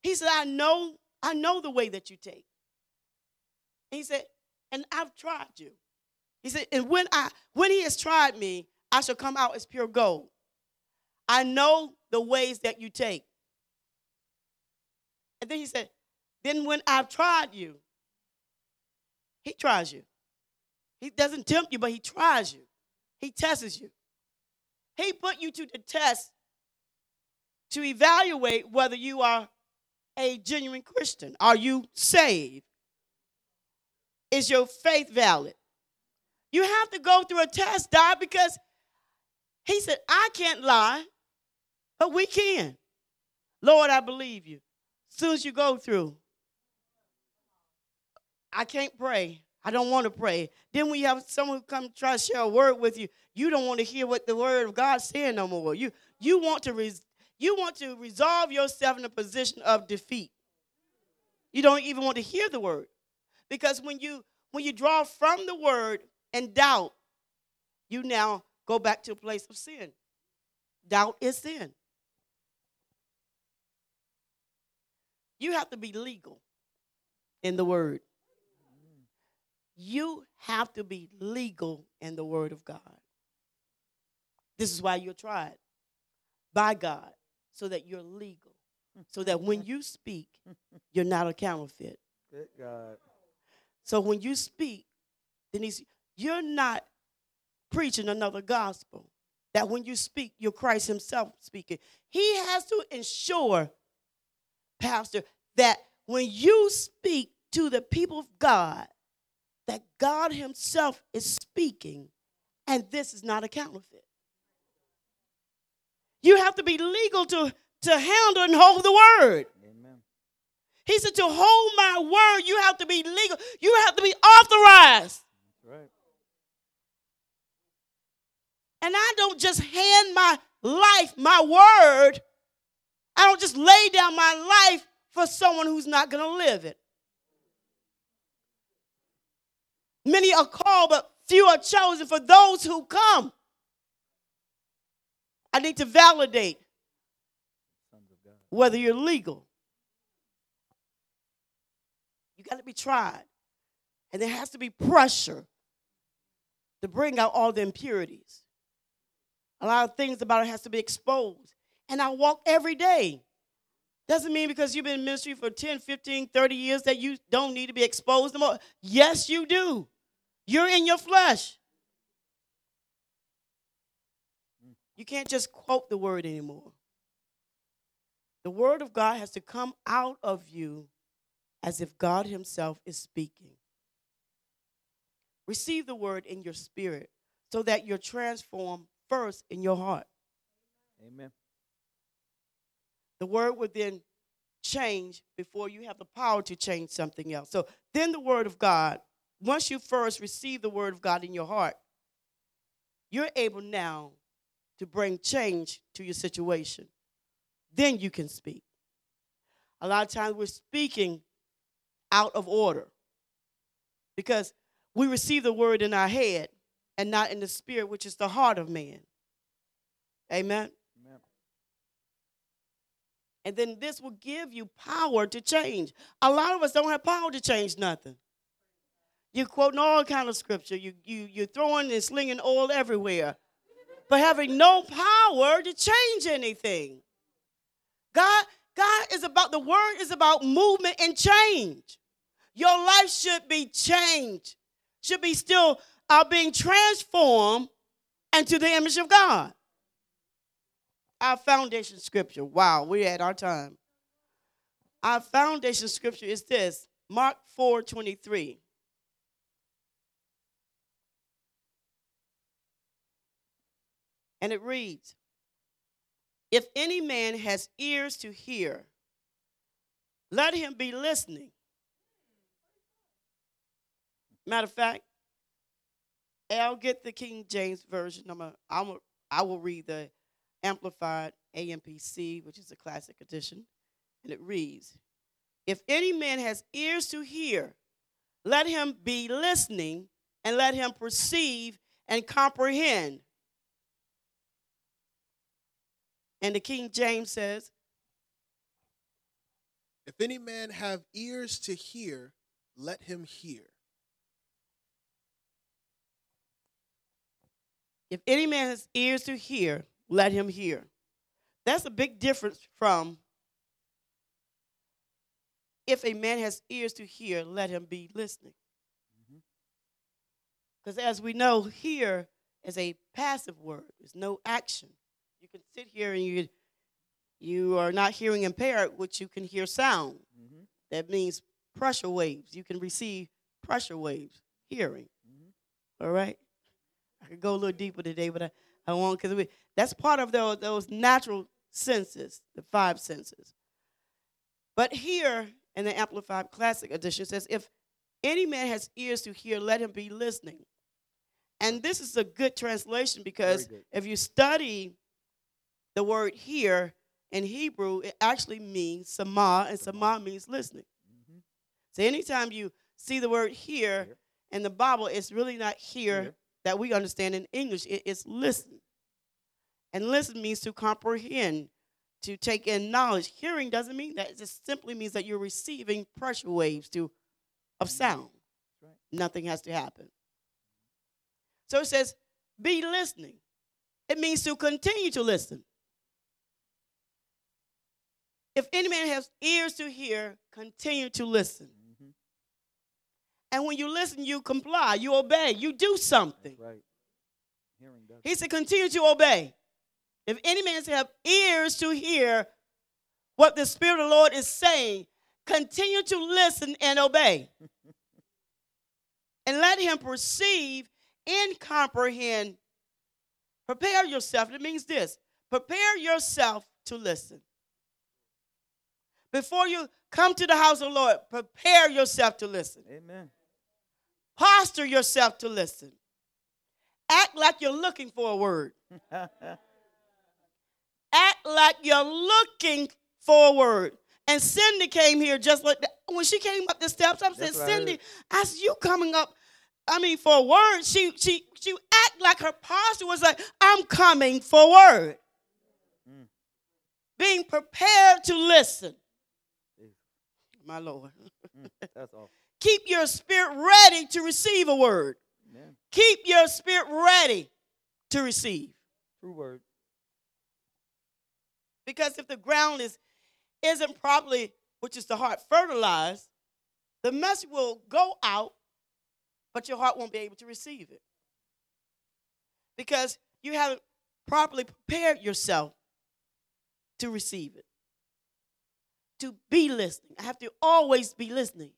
B: He said, I know, I know the way that you take. he said, and I've tried you. He said, and when I when he has tried me, I shall come out as pure gold. I know the ways that you take. And then he said, then when I've tried you, he tries you. He doesn't tempt you, but he tries you. He tests you. He put you to the test to evaluate whether you are a genuine Christian. Are you saved? Is your faith valid? You have to go through a test, Dad, because he said, I can't lie, but we can. Lord, I believe you. As soon as you go through, I can't pray. I don't want to pray. Then we have someone who come try to share a word with you. You don't want to hear what the word of God's saying no more. You you want to res, you want to resolve yourself in a position of defeat. You don't even want to hear the word. Because when you when you draw from the word and doubt, you now go back to a place of sin. Doubt is sin. You have to be legal in the word. You have to be legal in the word of God. This is why you're tried by God, so that you're legal. So that when you speak, you're not a counterfeit.
A: Good God.
B: So when you speak, then he's you're not preaching another gospel. That when you speak, you're Christ Himself speaking. He has to ensure, Pastor, that when you speak to the people of God, that God Himself is speaking, and this is not a counterfeit. You have to be legal to, to handle and hold the word.
A: Amen.
B: He said, to hold my word, you have to be legal. You have to be authorized.
A: Right.
B: And I don't just hand my life, my word. I don't just lay down my life for someone who's not going to live it. Many are called, but few are chosen for those who come. I need to validate whether you're legal. You got to be tried. And there has to be pressure to bring out all the impurities. A lot of things about it has to be exposed. And I walk every day. Doesn't mean because you've been in ministry for 10, 15, 30 years that you don't need to be exposed more. Yes, you do. You're in your flesh. You can't just quote the word anymore. The word of God has to come out of you as if God Himself is speaking. Receive the word in your spirit so that you're transformed first in your heart.
A: Amen.
B: The word would then change before you have the power to change something else. So then the word of God, once you first receive the word of God in your heart, you're able now to bring change to your situation. Then you can speak. A lot of times we're speaking out of order because we receive the word in our head and not in the spirit, which is the heart of man. Amen.
A: Amen.
B: And then this will give you power to change. A lot of us don't have power to change nothing. You're quoting all kind of scripture. You, you, you're throwing and slinging oil everywhere, but having no power to change anything. God, God is about, the word is about movement and change. Your life should be changed, should be still uh, being transformed into the image of God. Our foundation scripture, wow, we're at our time. Our foundation scripture is this Mark 4 23. And it reads If any man has ears to hear, let him be listening. Matter of fact, I'll get the King James version. I'm a, I'm a, I will read the Amplified AMPC, which is a classic edition. And it reads If any man has ears to hear, let him be listening and let him perceive and comprehend. And the King James says,
C: If any man have ears to hear, let him hear.
B: If any man has ears to hear, let him hear. That's a big difference from if a man has ears to hear, let him be listening. Mm-hmm. Because as we know, hear is a passive word. There's no action. You can sit here and you you are not hearing impaired, which you can hear sound.
A: Mhm.
B: That means pressure waves. You can receive pressure waves, hearing.
A: Mhm.
B: All right? I could go a little deeper today, but I, I won't because that's part of those, those natural senses, the five senses. But here in the Amplified Classic Edition it says, if any man has ears to hear, let him be listening. And this is a good translation because
A: good.
B: if you study the word hear in Hebrew, it actually means sama, and sama means listening.
A: Mhm.
B: So anytime you see the word hear
A: Hear.
B: in the Bible, it's really not hear
A: Hear.
B: that we understand in English. It- it's listen. And listen means to comprehend, to take in knowledge. Hearing doesn't mean that. It just simply means that you're receiving pressure waves to of sound.
A: right.
B: Nothing has to happen. So it says, be listening. It means to continue to listen. If any man has ears to hear, continue to listen.
A: Mhm.
B: And when you listen, you comply, you obey, you do something.
A: That's right. Hearing does.
B: He said, continue to obey. If any man have ears to hear what the Spirit of the Lord is saying, continue to listen and obey. and let him perceive and comprehend. Prepare yourself. It means this prepare yourself to listen. Before you come to the house of the Lord, prepare yourself to listen.
A: Amen.
B: Posture yourself to listen. Act like you're looking for a word. Act like you're looking for a word. And Cindy came here just like that. When she came up the steps, I said,
A: That's what I
B: Cindy. I said, you coming up, I mean, for a word. She she she act like her posture was like, I'm coming for a word.
A: Mm.
B: Being prepared to listen. My Lord.
A: Mm, That's all.
B: Keep your spirit ready to receive a word.
A: Amen.
B: Keep your spirit ready to receive.
A: True word.
B: Because if the ground is isn't properly, which is the heart, fertilized, the message will go out, but your heart won't be able to receive it. Because you haven't properly prepared yourself to receive it. To be listening. I have to always be listening.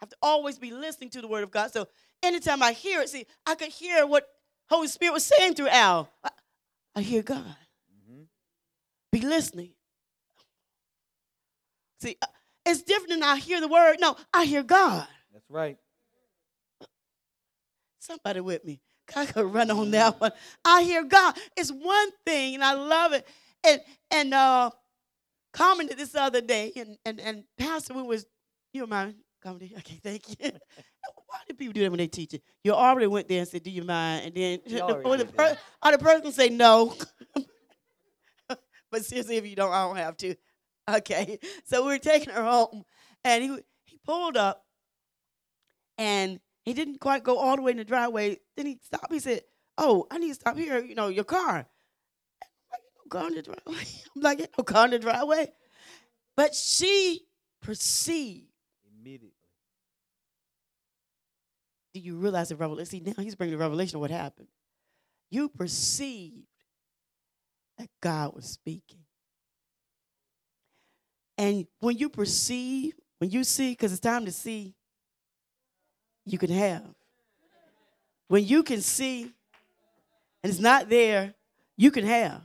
B: I have to always be listening to the word of God. So anytime I hear it, see, I could hear what Holy Spirit was saying through Al, I, I hear God.
A: Mhm.
B: Be listening. See, uh, it's different than I hear the word. No, I hear God.
A: That's right.
B: Somebody with me. I could run on that one. I hear God. It's one thing, and I love it. And and uh commented this other day, and and, and Pastor we was you mind commenting? Okay, thank you. Why do people do that when they teach it? You already went there and said, "Do you mind?" And then or the, per, or the person say no. but seriously, if you don't, I don't have to. Okay, so we were taking her home, and he he pulled up, and he didn't quite go all the way in the driveway. Then he stopped. He said, "Oh, I need to stop here. You know, your car." I'm like, "Ain't no car in the driveway." I'm like, "Ain't no car the driveway," but she perceived.
A: Immediately.
B: Do you realize the revelation? See, now he's bringing the revelation of what happened. You perceived that God was speaking. And when you perceive, when you see, because it's time to see, you can have. When you can see and it's not there, you can have.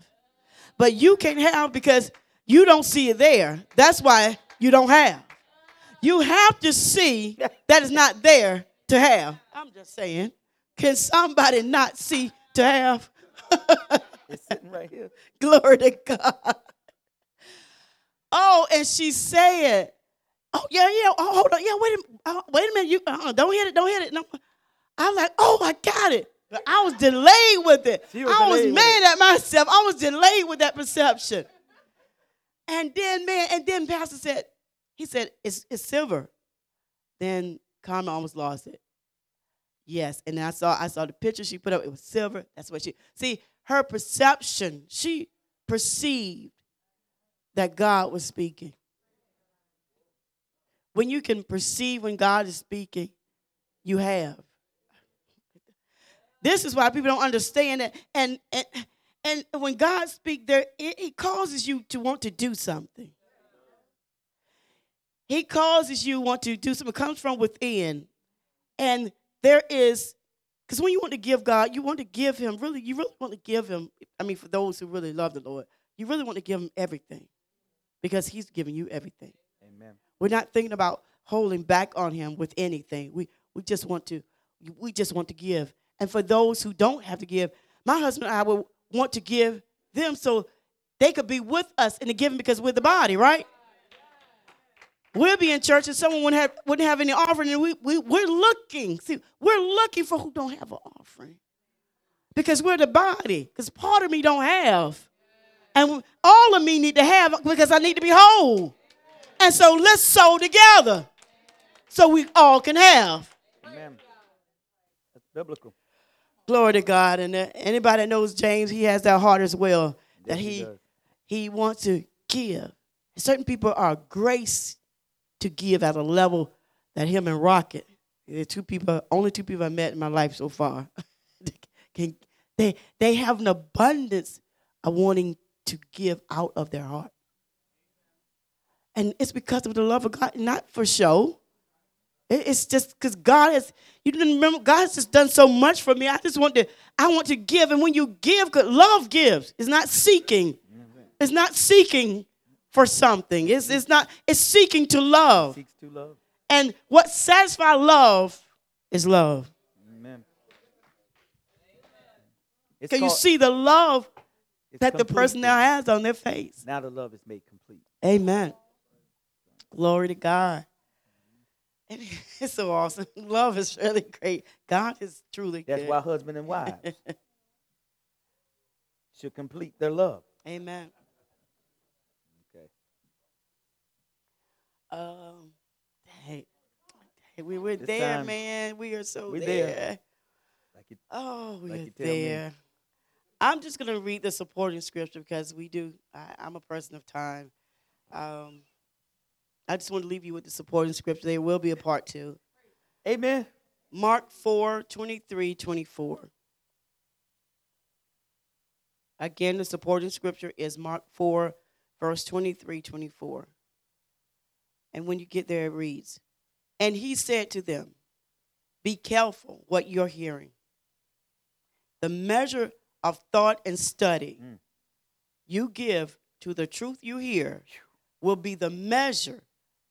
B: But you can't have because you don't see it there. That's why you don't have. You have to see that it's not there to have. I'm just saying. Can somebody not see to have?
A: It's sitting right here.
B: Glory to God. Oh, and she said, "Oh yeah, yeah. Oh, hold on. Yeah, wait a minute. Oh, wait a minute. You uh, don't hit it. Don't hit it." No. I'm like, "Oh, I got it." But I was delayed with it.
A: Was
B: I was mad at myself. I was delayed with that perception. And then, man, and then Pastor said, he said, "It's it's silver." Then Carmen almost lost it. Yes, and then I saw I saw the picture she put up. It was silver. That's what she see. Her perception. She perceived that God was speaking. When you can perceive when God is speaking, you have. This is why people don't understand it. And and, and when God speaks, there it, it causes you to want to do something. He causes you want to do something. It comes from within. And there is, because when you want to give God, you want to give Him, really, you really want to give Him, I mean, for those who really love the Lord, you really want to give Him everything because He's giving you everything.
A: Amen.
B: We're not thinking about holding back on Him with anything. We, we just want to, we just want to give. And for those who don't have to give, my husband and I would want to give them so they could be with us in the giving because we're the body, right? We'll be in church and someone wouldn't have, wouldn't have any offering, and we, we, we're looking. See, we're looking for who don't have an offering because we're the body. Because part of me don't have, and all of me need to have because I need to be whole. And so let's sow together so we all can have.
A: Amen. That's biblical.
B: Glory to God. And uh, anybody that knows James, he has that heart as well that he he wants to give. Certain people are grace to give at a level that him and Rocket, the two people, only two people I met in my life so far, can, they they have an abundance of wanting to give out of their heart. And it's because of the love of God, not for show. It- It's just because God has, you didn't remember, God has just done so much for me. I just want to, I want to give. And when you give, 'cause love gives. It's not seeking. It's not seeking for something. It's, it's not, it's seeking to love.
A: Seeks to love.
B: And what satisfies love is love.
A: Amen. It's
B: Can you see the love that the person now has on their face?
A: Now the love is made complete.
B: Amen. Glory to God. It's so awesome. Love is really great. God is truly
A: That's
B: good.
A: why husband and wives should complete their love.
B: Amen.
A: Okay.
B: Um, hey, hey, we were
A: This
B: there, man. We are so
A: we
B: there.
A: there. Like
B: Oh, we're
A: Like tell me.
B: there. I'm just gonna read the supporting scripture because we do. I, I'm a person of time. Um, I just want to leave you with the supporting scripture. There will be a part two.
A: Amen.
B: Mark 4, 23, 24. Again, the supporting scripture is Mark 4, verse 23, 24. And when you get there, it reads And he said to them, Be careful what you're hearing. the measure of thought and study
A: Mm.
B: you give to the truth you hear will be the measure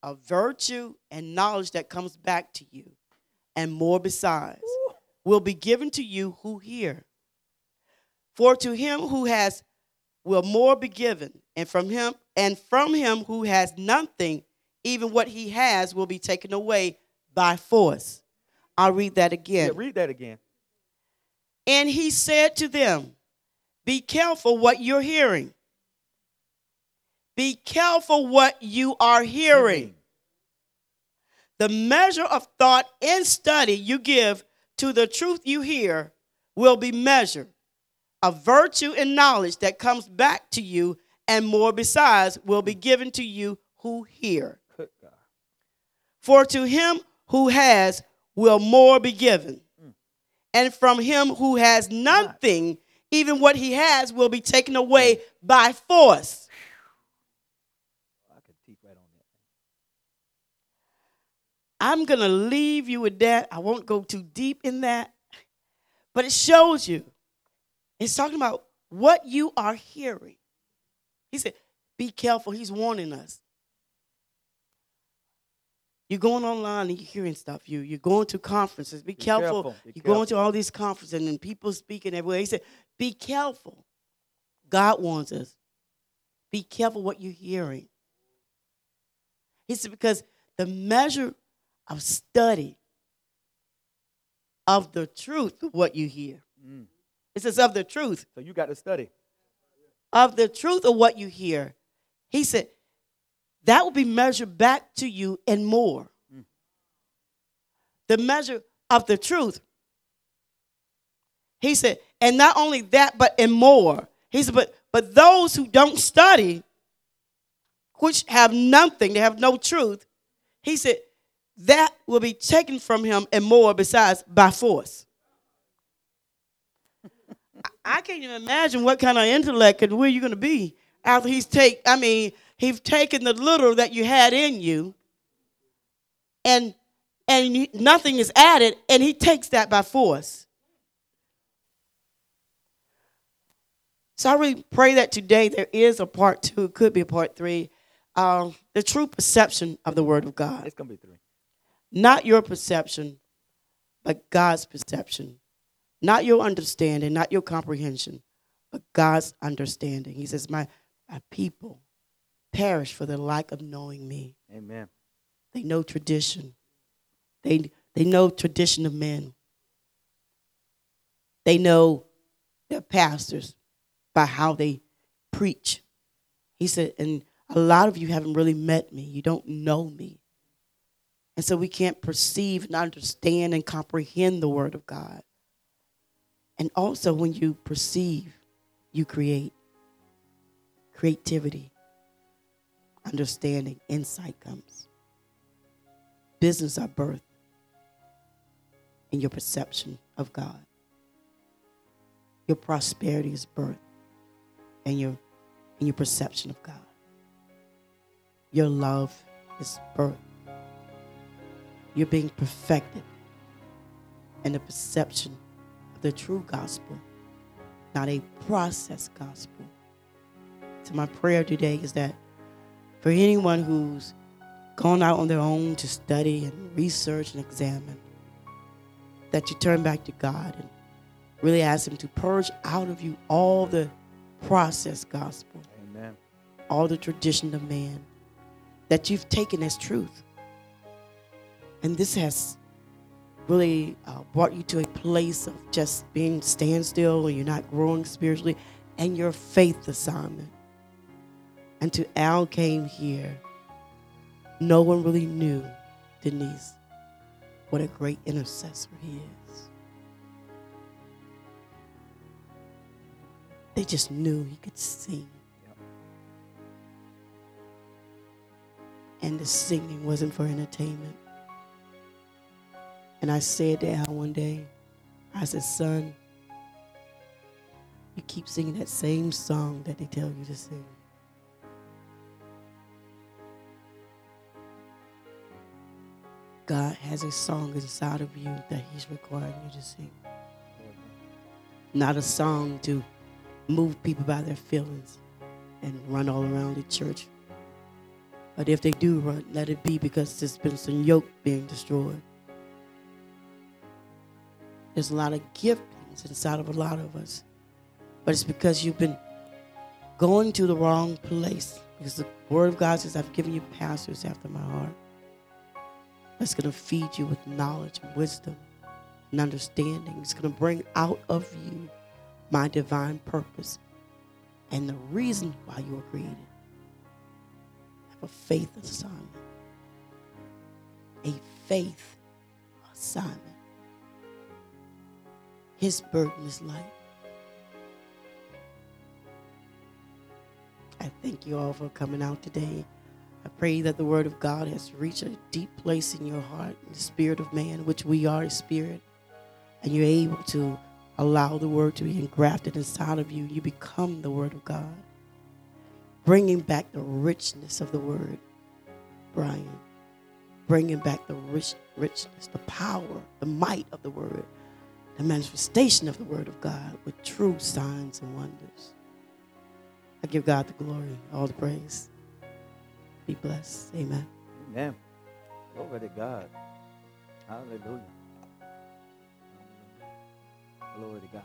B: of virtue and knowledge that comes back to you, and more besides will be given to you who hear. For to him who has will more be given, and from him and from him who has nothing, even what he has will be taken away by force. I'll read that again.
A: Yeah,
B: again.
A: read that again.
B: And he said to them, Be careful what you're hearing. Be careful what you are hearing. The measure of thought and study you give to the truth you hear will be measured. A virtue and knowledge that comes back to you, and more besides, will be given to you who hear. For to him who has will more be given. And from him who has nothing, even what he has will be taken away by force.
A: I could teach right on that.
B: I'm going to leave you with that. I won't go too deep in that. But it shows you. It's talking about what you are hearing. He said, be careful. He's warning us. You're going online and you're hearing stuff. You, you're going to conferences. Be,
A: Be
B: careful.
A: careful. Be
B: You're going to all these conferences and people speaking everywhere. He said, be careful. God warns us. Be careful what you're hearing. He said, because the measure of study of the truth of what you hear.
A: Mm.
B: It says of the truth,
A: So you got to study.
B: of the truth of what you hear. He said, that will be measured back to you and more.
A: Mm.
B: The measure of the truth. He said, and not only that, but and more. He said, but but those who don't study, which have nothing, they have no truth, he said, that will be taken from him and more besides by force. I- can't even imagine what kind of intellect and where you're going to be after he's take. I mean, he's taken the little that you had in you, and and nothing is added, and he takes that by force. So I really pray that today there is a part two. It could be a part three. Um, the true perception of the Word of God
A: It's going to be three.
B: Not your perception, but God's perception. Not your understanding, not your comprehension, but God's understanding. He says, My, my people perish for the lack of knowing me.
A: Amen.
B: They know tradition. They, they know tradition of men. They know their pastors by how they preach. He said, and a lot of you haven't really met me. You don't know me. And so we can't perceive and understand and comprehend the word of God. And also, when you perceive, you create creativity, understanding, insight comes. Business are birth in your perception of God. Your prosperity is birth in your, in your perception of God. Your love is birth. You're being perfected in the perception of the true gospel, not a process gospel. So, my prayer today is that for anyone who's gone out on their own to study and research and examine, that you turn back to God and really ask Him to purge out of you all the process gospel,
A: Amen.
B: all the tradition of man that you've taken as truth. And this has really uh, brought you to a place of just being standstill and you're not growing spiritually and your faith assignment. And to Al came here, no one really knew Denise what a great intercessor he is. They just knew he could sing. And the singing wasn't for entertainment. And I said to Al one day, I said, son, you keep singing that same song that they tell you to sing. God has a song inside of you that He's requiring you to sing. not a song to move people by their feelings and run all around the church. But if they do run, let it be because there's been some yoke being destroyed. There's a lot of giftings inside of a lot of us. But it's because you've been going to the wrong place. Because the Word of God says, I've given you pastors after my heart. That's going to feed you with knowledge and wisdom and understanding. It's going to bring out of you my divine purpose and the reason why you were created. Have a faith assignment. A faith assignment. His burden is light. I thank you all for coming out today. I pray that the word of God has reached a deep place in your heart, in the spirit of man, which we are a spirit, and you're able to allow the word to be engrafted inside of you. You become the word of God, bringing back the richness of the word, Brian. Bringing back the rich, richness, the power, the might of the word, the manifestation of the word of God with true signs and wonders. I give God the glory, all the praise. Be blessed. Amen.
A: Amen. Glory to God. Hallelujah. Glory to God.